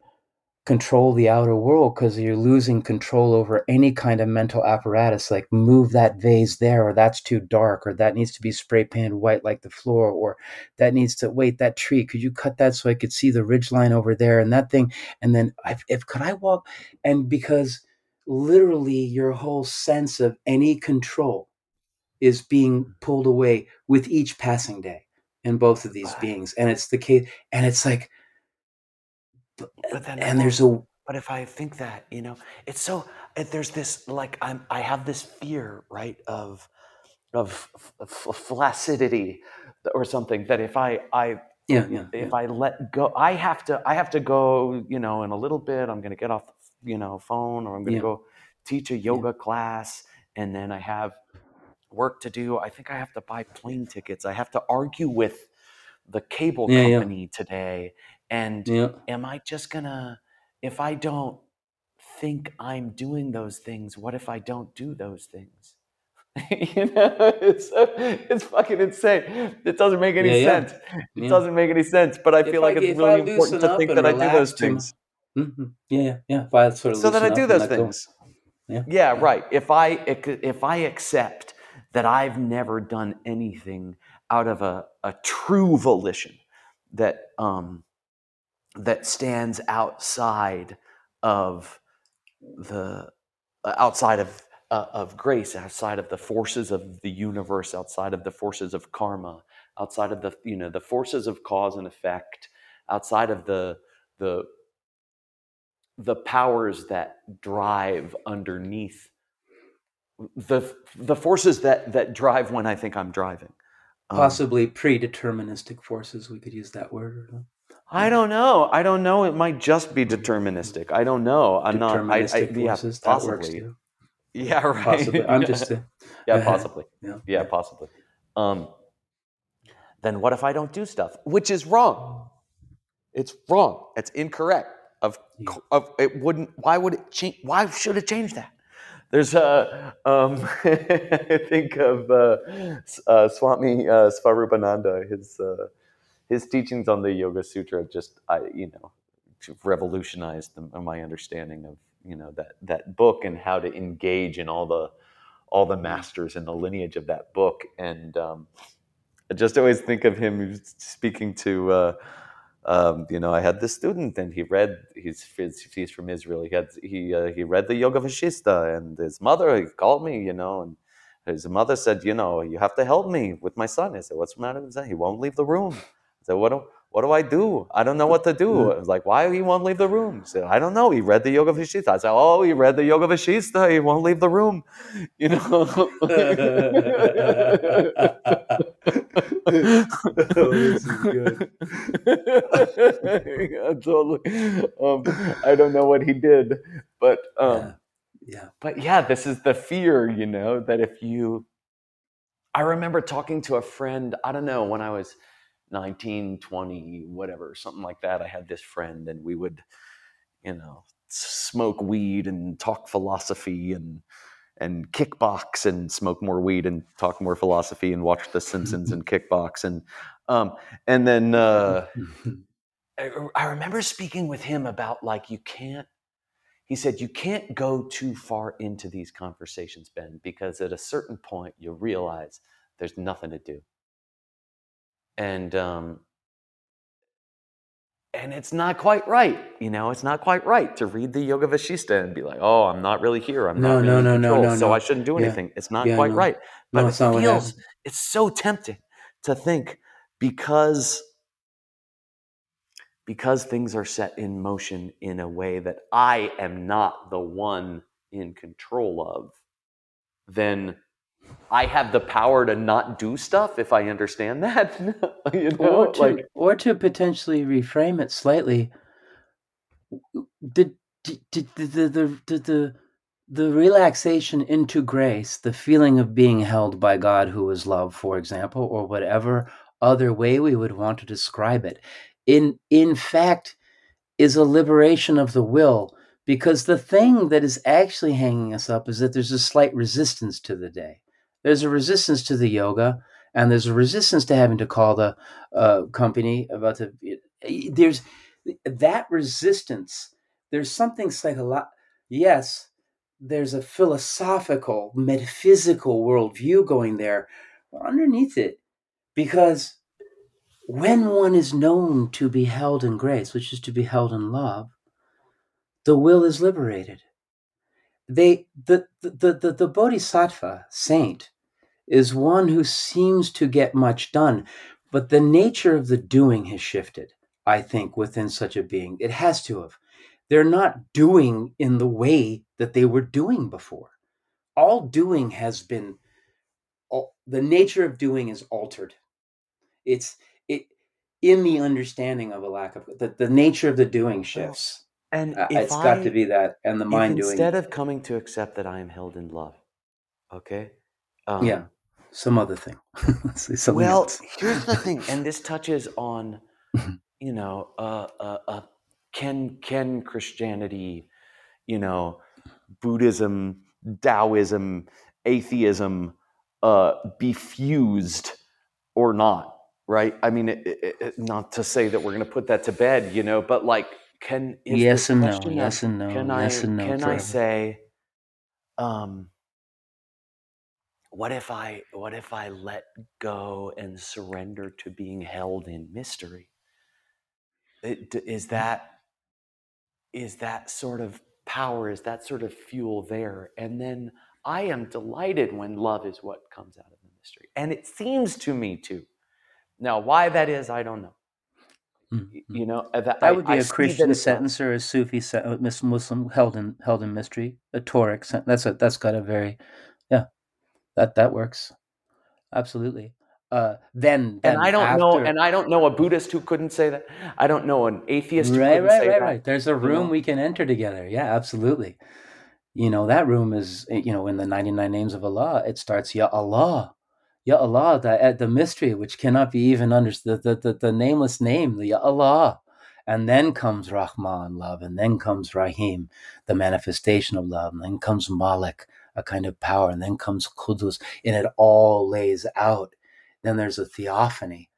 [SPEAKER 1] control the outer world because you're losing control over any kind of mental apparatus like move that vase there or that's too dark or that needs to be spray painted white like the floor or that needs to wait that tree could you cut that so i could see the ridge line over there and that thing? And then I've, if could i walk? And because literally your whole sense of any control is being pulled away with each passing day in both of these beings and it's the case and it's like
[SPEAKER 2] But then,
[SPEAKER 1] and there's a
[SPEAKER 2] but if I think that, you know, it's so it, there's this like I'm I have this fear, right, of of flaccidity or something that if I I
[SPEAKER 1] yeah yeah,
[SPEAKER 2] if
[SPEAKER 1] yeah.
[SPEAKER 2] I let go, I have to I have to go, you know, in a little bit. I'm going to get off, you know, phone, or I'm going to
[SPEAKER 1] Yeah.
[SPEAKER 2] go teach a yoga class, and then I have work to do. I think I have to buy plane tickets. I have to argue with the cable
[SPEAKER 1] Yeah, yeah.
[SPEAKER 2] company today, and
[SPEAKER 1] yeah
[SPEAKER 2] am I just gonna if I don't think I'm doing those things, what if I don't do those things? you know, it's it's fucking insane. It doesn't make any
[SPEAKER 1] Yeah, yeah.
[SPEAKER 2] sense. It
[SPEAKER 1] Yeah.
[SPEAKER 2] doesn't make any sense. But I
[SPEAKER 1] If
[SPEAKER 2] feel
[SPEAKER 1] I-
[SPEAKER 2] like it's really important to think that I do those things.
[SPEAKER 1] Mhm. Yeah, yeah, yeah. If I sort of
[SPEAKER 2] So that I do those things.
[SPEAKER 1] Yeah.
[SPEAKER 2] Yeah, right. If I if I accept that I've never done anything out of a, a true volition that um that stands outside of the uh, outside of uh, of grace, outside of the forces of the universe, outside of the forces of karma, outside of the you know the forces of cause and effect, outside of the the the powers that drive underneath the the forces that that drive when I think I'm driving. Um,
[SPEAKER 1] Possibly pre-deterministic forces. We could use that word.
[SPEAKER 2] I don't know. I don't know. It might just be deterministic. I don't know. I'm not. I, I,
[SPEAKER 1] deterministic
[SPEAKER 2] yeah,
[SPEAKER 1] forces.
[SPEAKER 2] possibly. Yeah, right.
[SPEAKER 1] Possibly. I'm just. Uh,
[SPEAKER 2] yeah, possibly.
[SPEAKER 1] yeah.
[SPEAKER 2] Yeah, possibly. Um, then what if I don't do stuff? Which is wrong. It's wrong. It's incorrect. Of,
[SPEAKER 1] Yeah.
[SPEAKER 2] of it wouldn't. Why would it change? Why should it change that? There's a. Um, I think of uh, uh, Swami uh, Svarupananda. His uh, his teachings on the Yoga Sutra just I you know revolutionized the, my understanding of you know that that book and how to engage in all the all the masters in the lineage of that book and um, I just always think of him speaking to uh, um, you know I had this student and he read he's he's, from Israel he had he uh, he read the Yoga Vashista and his mother he called me you know and his mother said you know you have to help me with my son I said what's the matter with that he won't leave the room I said what do what do I do? I don't know what to do. I was like, why he won't leave the room? He said, I don't know. He read the Yoga Vashista. I said, oh, he read the Yoga Vashista. He won't leave the room. You know.
[SPEAKER 1] Oh, this is good.
[SPEAKER 2] yeah, totally. Um, I don't know what he did, but um,
[SPEAKER 1] yeah.
[SPEAKER 2] but yeah, this is the fear, you know, that if you, I remember talking to a friend. I don't know when I was 19, 20, whatever, something like that. I had this friend, and we would, you know, smoke weed and talk philosophy and and kickbox and smoke more weed and talk more philosophy and watch The Simpsons and kickbox and um and then uh, I, I remember speaking with him about like you can't. He said you can't go too far into these conversations, Ben, because at a certain point you realize there's nothing to do, and um, and it's not quite right. You know, it's not quite right to read the Yoga Vashista and be like, "Oh, I'm not really here. I'm
[SPEAKER 1] No,
[SPEAKER 2] not
[SPEAKER 1] no,
[SPEAKER 2] really
[SPEAKER 1] no,
[SPEAKER 2] in
[SPEAKER 1] no,
[SPEAKER 2] control,
[SPEAKER 1] no,
[SPEAKER 2] so
[SPEAKER 1] no.
[SPEAKER 2] I shouldn't do
[SPEAKER 1] Yeah.
[SPEAKER 2] anything." It's not
[SPEAKER 1] Yeah,
[SPEAKER 2] quite
[SPEAKER 1] no.
[SPEAKER 2] right,
[SPEAKER 1] No,
[SPEAKER 2] but
[SPEAKER 1] it's
[SPEAKER 2] it feels
[SPEAKER 1] happened.
[SPEAKER 2] it's so tempting to think because because things are set in motion in a way that I am not the one in control of, then I have the power to not do stuff if I understand that. you know,
[SPEAKER 1] Or to,
[SPEAKER 2] like
[SPEAKER 1] or to potentially reframe it slightly, did, did, did the, the, the, the, the, the relaxation into grace, the feeling of being held by God who is love, for example, or whatever other way we would want to describe it, in in fact is a liberation of the will because the thing that is actually hanging us up is that there's a slight resistance to the day. There's a resistance to the yoga, and there's a resistance to having to call the uh, company about the. There's that resistance. There's something psychological. Yes, there's a philosophical, metaphysical worldview going there underneath it, because when one is known to be held in grace, which is to be held in love, the will is liberated. They the the the, the bodhisattva saint is one who seems to get much done, but the nature of the doing has shifted, I think, within such a being. It has to have. They're not doing in the way that they were doing before. All doing has been al- the nature of doing is altered. It's it in the understanding of a lack of the, the nature of the doing shifts.
[SPEAKER 2] and
[SPEAKER 1] Uh, it's got to be that, and the mind doing.
[SPEAKER 2] instead of coming to accept that I am held in love, okay? Um,
[SPEAKER 1] yeah, some other thing. Let's say something
[SPEAKER 2] well,
[SPEAKER 1] else.
[SPEAKER 2] here's the thing, and this touches on,
[SPEAKER 1] Mhm.
[SPEAKER 2] you know, uh, uh, uh, can can Christianity, you know, Buddhism, Taoism, atheism, uh, be fused or not? Right? I mean, it, it, it- not to say that we're going to put that to bed, you know, but like, can is
[SPEAKER 1] Yes and no. Yes and no.
[SPEAKER 2] can
[SPEAKER 1] Yes
[SPEAKER 2] I
[SPEAKER 1] and no.
[SPEAKER 2] can I
[SPEAKER 1] forever.
[SPEAKER 2] say, um, what if I what if I let go and surrender to being held in mystery? It, d- is that is that sort of power? Is that sort of fuel there? And then I am delighted when love is what comes out of the mystery, and it seems to me too. Now, why that is, I don't know.
[SPEAKER 1] Mm,
[SPEAKER 2] Y-
[SPEAKER 1] mm.
[SPEAKER 2] You know, uh, that,
[SPEAKER 1] That
[SPEAKER 2] I-
[SPEAKER 1] would be
[SPEAKER 2] I
[SPEAKER 1] a Christian
[SPEAKER 2] not-
[SPEAKER 1] sentence or a Sufi se- uh, Muslim held in held in mystery. A Toric sen- that's a that's got a very that that works absolutely. uh, then,
[SPEAKER 2] and I don't
[SPEAKER 1] after,
[SPEAKER 2] know, and I don't know a Buddhist who couldn't say that. I don't know an atheist who
[SPEAKER 1] right,
[SPEAKER 2] couldn't
[SPEAKER 1] right, right, right. There's a
[SPEAKER 2] you
[SPEAKER 1] room
[SPEAKER 2] know?
[SPEAKER 1] we can enter together. Yeah, absolutely. You know that room is eh, you know in the 99 names of Allah. It starts Ya Allah, Ya Allah, the uh, the mystery which cannot be even understood, the, the the nameless name, the Ya Allah, and then comes Rahman, love, and then comes Rahim, the manifestation of love, and then comes Malik, a kind of power, and then comes Qudus, and it all lays out. Then there's a theophany,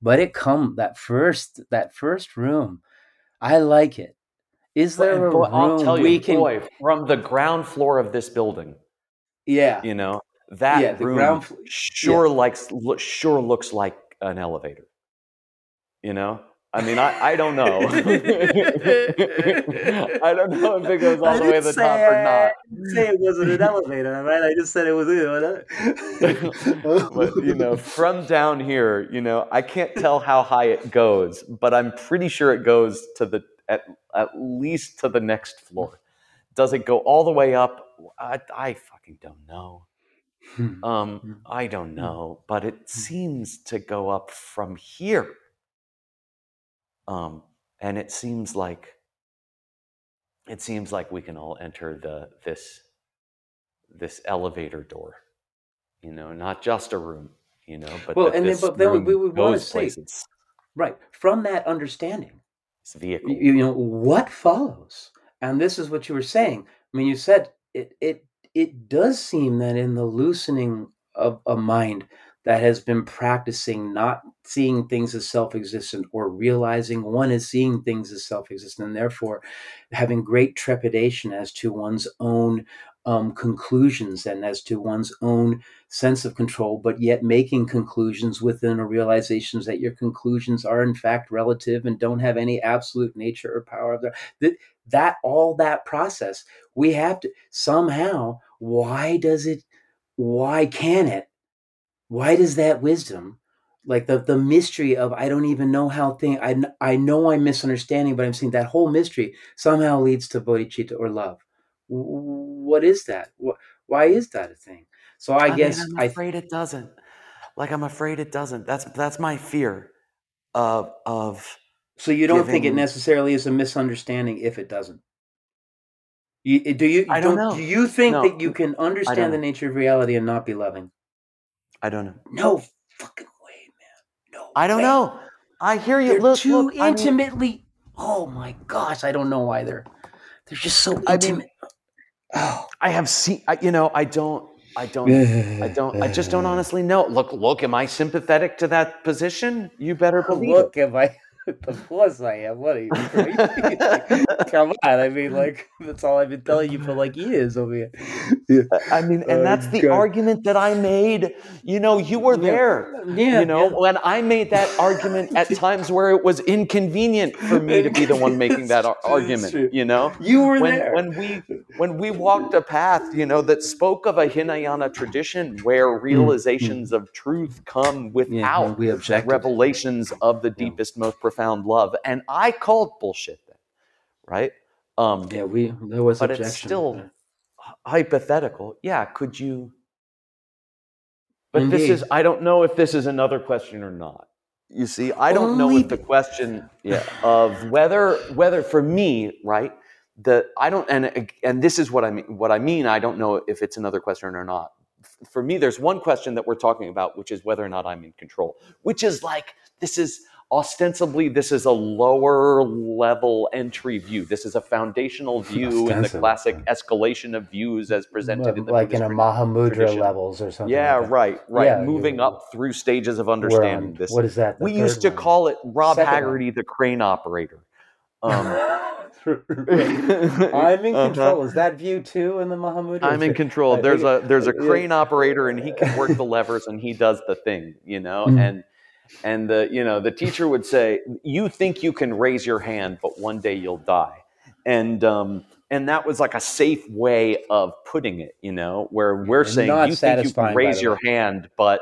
[SPEAKER 1] but it come that first that first room. I like it. Is there
[SPEAKER 2] and
[SPEAKER 1] a
[SPEAKER 2] boy, I'll
[SPEAKER 1] room
[SPEAKER 2] tell you,
[SPEAKER 1] we can?
[SPEAKER 2] boy, from the ground floor of this building,
[SPEAKER 1] yeah,
[SPEAKER 2] you know, that
[SPEAKER 1] Yeah,
[SPEAKER 2] room
[SPEAKER 1] ground
[SPEAKER 2] sure likes sure looks like an elevator. You know, I mean, I, I don't know. I don't know if it goes all the way to the top or not.
[SPEAKER 1] didn't say it wasn't an elevator, right? I just said it was.
[SPEAKER 2] but you know, from down here, you know, I can't tell how high it goes, but I'm pretty sure it goes to the at at least to the next floor. Does it go all the way up? I, I fucking don't know.
[SPEAKER 1] Hmm.
[SPEAKER 2] Um, I don't know, but it seems to go up from here. Um, and it seems like it seems like we can all enter the this this elevator door. You know, not just a room. You know, but
[SPEAKER 1] Well, and then- but then we would wanna
[SPEAKER 2] goes
[SPEAKER 1] say-
[SPEAKER 2] places.
[SPEAKER 1] right from that understanding.
[SPEAKER 2] This vehicle.
[SPEAKER 1] you, you know what follows and this is what you were saying i mean you said it it it does seem that in the loosening of a mind that has been practicing not seeing things as self-existent or realizing one is seeing things as self-existent and therefore having great trepidation as to one's own um, conclusions and as to one's own sense of control, but yet making conclusions within a realizations that your conclusions are in fact relative and don't have any absolute nature or power of their that that all that process we have to somehow why does it why can it why does that wisdom like the the mystery of I don't even know how thing I I know I'm misunderstanding, but I'm seeing that whole mystery somehow leads to bodhicitta or love. What is that? Wh- Why is that a thing? So I,
[SPEAKER 2] mean,
[SPEAKER 1] guess
[SPEAKER 2] I'm
[SPEAKER 1] I
[SPEAKER 2] afraid it doesn't. Like I'm afraid it doesn't. That's that's my fear of of
[SPEAKER 1] so you don't think it necessarily is a misunderstanding if it doesn't. You, do you?
[SPEAKER 2] I don't know.
[SPEAKER 1] Do you think
[SPEAKER 2] No,
[SPEAKER 1] that you can understand the nature of reality and not be loving?
[SPEAKER 2] I don't know.
[SPEAKER 1] No fucking way, man. No.
[SPEAKER 2] I don't
[SPEAKER 1] way.
[SPEAKER 2] know. I hear you.
[SPEAKER 1] They're
[SPEAKER 2] look,
[SPEAKER 1] too
[SPEAKER 2] look,
[SPEAKER 1] intimately. oh my gosh! I don't know why they're they're just so
[SPEAKER 2] I mean,
[SPEAKER 1] intimate. oh,
[SPEAKER 2] I have seen. I, you know, I don't. I don't. I don't. I just don't honestly know. Look, look. Am I sympathetic to that position? You better believe
[SPEAKER 1] Look, am I? Of course I am. What are you crazy? Come on! I mean, like that's all I've been telling you for like years over here.
[SPEAKER 2] it. I mean, and
[SPEAKER 1] Oh,
[SPEAKER 2] that's the
[SPEAKER 1] God.
[SPEAKER 2] argument that I made. You know, you were
[SPEAKER 1] Yeah.
[SPEAKER 2] there.
[SPEAKER 1] Yeah,
[SPEAKER 2] you know,
[SPEAKER 1] yeah.
[SPEAKER 2] when I made that argument at times where it was inconvenient for me to be the one making that ar-
[SPEAKER 1] It's true, it's
[SPEAKER 2] argument. You know,
[SPEAKER 1] you were
[SPEAKER 2] when
[SPEAKER 1] there.
[SPEAKER 2] when we when we walked a path, you know, that spoke of a Hinayana tradition where realizations of truth come
[SPEAKER 1] Mm, yeah,
[SPEAKER 2] without
[SPEAKER 1] we objected.
[SPEAKER 2] revelations of the
[SPEAKER 1] Yeah.
[SPEAKER 2] deepest, most profound love, and I called bullshit then, right? Um,
[SPEAKER 1] Yeah, we there was
[SPEAKER 2] but it's still hypothetical. Yeah, could you? But this is I don't know if this is another question or not. You see, I don't know if the question yeah, of whether whether for me, right? The I don't and and this is what I mean what I mean I don't know if it's another question or not. For me there's one question that we're talking about which is whether or not I'm in control, which is like this is ostensibly this is a lower level entry view. This is a foundational view in the classic escalation of views as presented in the
[SPEAKER 1] like in a Mahamudra
[SPEAKER 2] tradition.
[SPEAKER 1] levels or something.
[SPEAKER 2] yeah,
[SPEAKER 1] like that.
[SPEAKER 2] right, right.
[SPEAKER 1] Yeah,
[SPEAKER 2] Moving up through stages of understanding
[SPEAKER 1] on-
[SPEAKER 2] this.
[SPEAKER 1] What is that?
[SPEAKER 2] we used to
[SPEAKER 1] one?
[SPEAKER 2] call it Rob
[SPEAKER 1] Second one.
[SPEAKER 2] Haggerty, the crane operator. Um,
[SPEAKER 1] I'm in
[SPEAKER 2] Uh-huh.
[SPEAKER 1] control. Is that view too in the Mahamudra?
[SPEAKER 2] I'm in control. There's a there's a crane operator, and he can work the levers, and he does the thing, you know.
[SPEAKER 1] Mhm.
[SPEAKER 2] And and the you know the teacher would say, "You think you can raise your hand, but one day you'll die." And um, and that was like a safe way of putting it, you know, where we're
[SPEAKER 1] And
[SPEAKER 2] saying you think you can raise your
[SPEAKER 1] way.
[SPEAKER 2] hand, but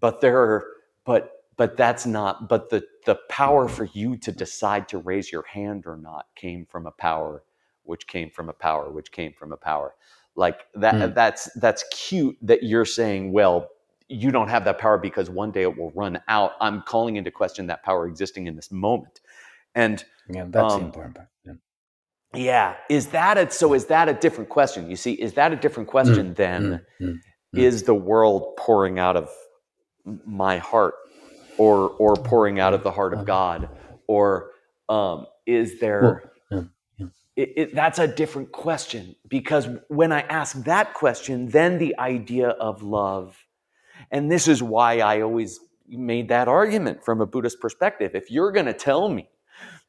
[SPEAKER 2] but there are but but that's not but the the power for you to decide to raise your hand or not came from a power which came from a power which came from a power like that
[SPEAKER 1] Hmm.
[SPEAKER 2] that's that's cute that you're saying well you don't have that power because one day it will run out. I'm calling into question that power existing in this moment. And
[SPEAKER 1] yeah, that's um, the important part. Yeah.
[SPEAKER 2] yeah. Is that it? So is that a different question? You see, is that a different question mm, than mm, mm, mm, is the world pouring out of my heart or or pouring out of the heart of. God? Or um, is there well, yeah, it, it, that's a different question because when I ask that question, then the idea of love and this is why I always made that argument from a Buddhist perspective. If you're going to tell me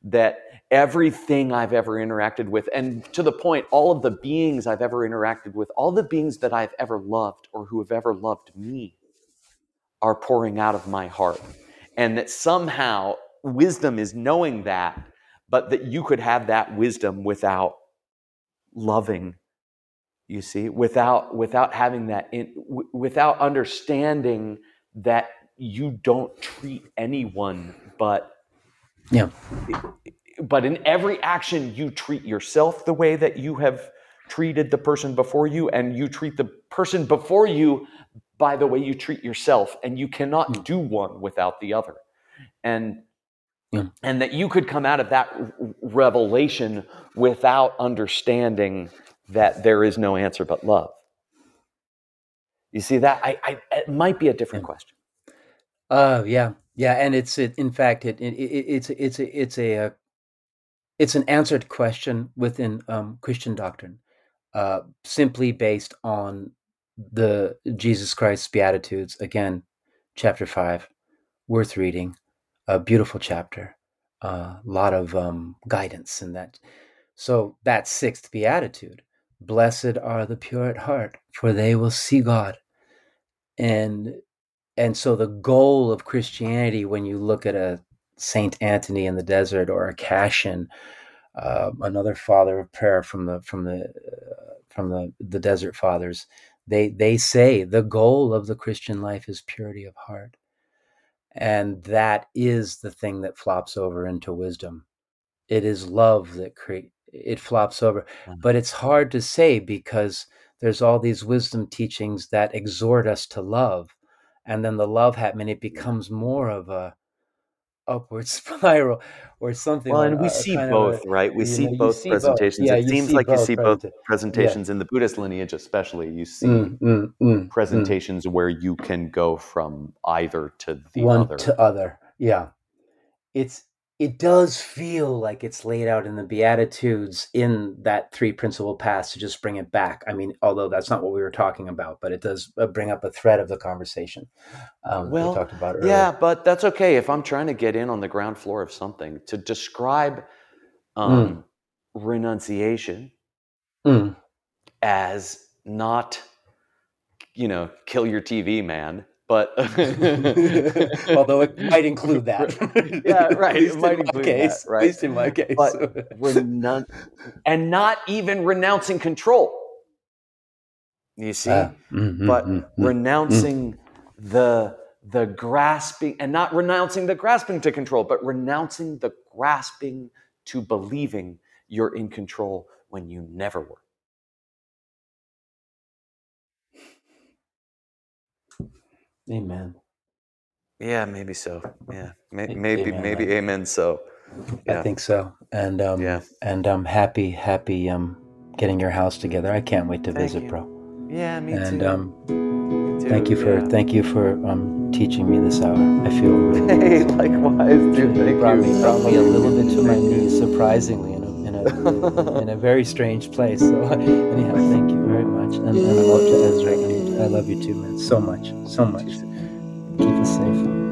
[SPEAKER 2] that everything I've ever interacted with, and to the point, all of the beings I've ever interacted with, all the beings that I've ever loved or who have ever loved me are pouring out of my heart. And that somehow wisdom is knowing that, but that you could have that wisdom without loving you see without without having that in, w- without understanding that you don't treat anyone but
[SPEAKER 1] yeah
[SPEAKER 2] but in every action you treat yourself the way that you have treated the person before you and you treat the person before you by the way you treat yourself and you cannot mm. do one without the other and yeah. and that you could come out of that revelation without understanding that there is no answer but love. You see that? I, I it might be a different yeah. question.
[SPEAKER 1] Uh, yeah, yeah, and it's it, in fact it, it, it it's it's a, it's a, a uh, it's an answered question within um, Christian doctrine, uh, simply based on the Jesus Christ Beatitudes. Again, chapter five, worth reading, a beautiful chapter, a uh, lot of um, guidance in that. So that sixth beatitude blessed are the pure at heart for they will see god. And and so the goal of christianity when you look at a saint anthony in the desert or a cassian uh, another father of prayer from the from the uh, from the the desert fathers they they say the goal of the christian life is purity of heart. And that is the thing that flops over into wisdom. It is love that create it flops over. Mm-hmm. But it's hard to say because there's all these wisdom teachings that exhort us to love. And then the love happening, it becomes more of a upward spiral or something.
[SPEAKER 2] Well, and we see both, a, right? We see know, both see presentations. Both. Yeah, it seems like you see both presentations yeah. in the Buddhist lineage, especially. You see mm, mm, mm, mm, presentations where you can go from either to the
[SPEAKER 1] one
[SPEAKER 2] other.
[SPEAKER 1] to other. Yeah, it's it does feel like it's laid out in the Beatitudes in that three principal paths to just bring it back. I mean, although that's not what we were talking about, but it does uh, bring up a thread of the conversation
[SPEAKER 2] um, well, we talked about earlier. Yeah, but that's okay. If I'm trying to get in on the ground floor of something to describe um, mm. renunciation mm. as not, you know, kill your TV, man but
[SPEAKER 1] although it might include that.
[SPEAKER 2] Yeah right. it might include
[SPEAKER 1] case,
[SPEAKER 2] that, right.
[SPEAKER 1] at least in my case.
[SPEAKER 2] but renou- and not even renouncing control. You see? Uh, mm-hmm, but mm-hmm, renouncing mm-hmm. the the grasping and not renouncing the grasping to control but renouncing the grasping to believing you're in control when you never were
[SPEAKER 1] Amen.
[SPEAKER 2] Yeah, maybe so. Yeah, maybe maybe amen. maybe amen. So,
[SPEAKER 1] yeah. I think so. And um, yeah, and I'm happy happy um getting your house together. I can't wait to thank visit,
[SPEAKER 2] you.
[SPEAKER 1] bro.
[SPEAKER 2] Yeah, me too.
[SPEAKER 1] and,
[SPEAKER 2] too.
[SPEAKER 1] um, me too. thank you for yeah. thank you for um teaching me this hour. I feel really.
[SPEAKER 2] Hey, likewise, dude. Thank
[SPEAKER 1] brought
[SPEAKER 2] you.
[SPEAKER 1] Me, brought me a little bit to my knees, surprisingly, in a in a in a very strange place. So anyhow, thank you very much, and, and I love to Ezra. I love you too, man. So much. So much. Keep us safe.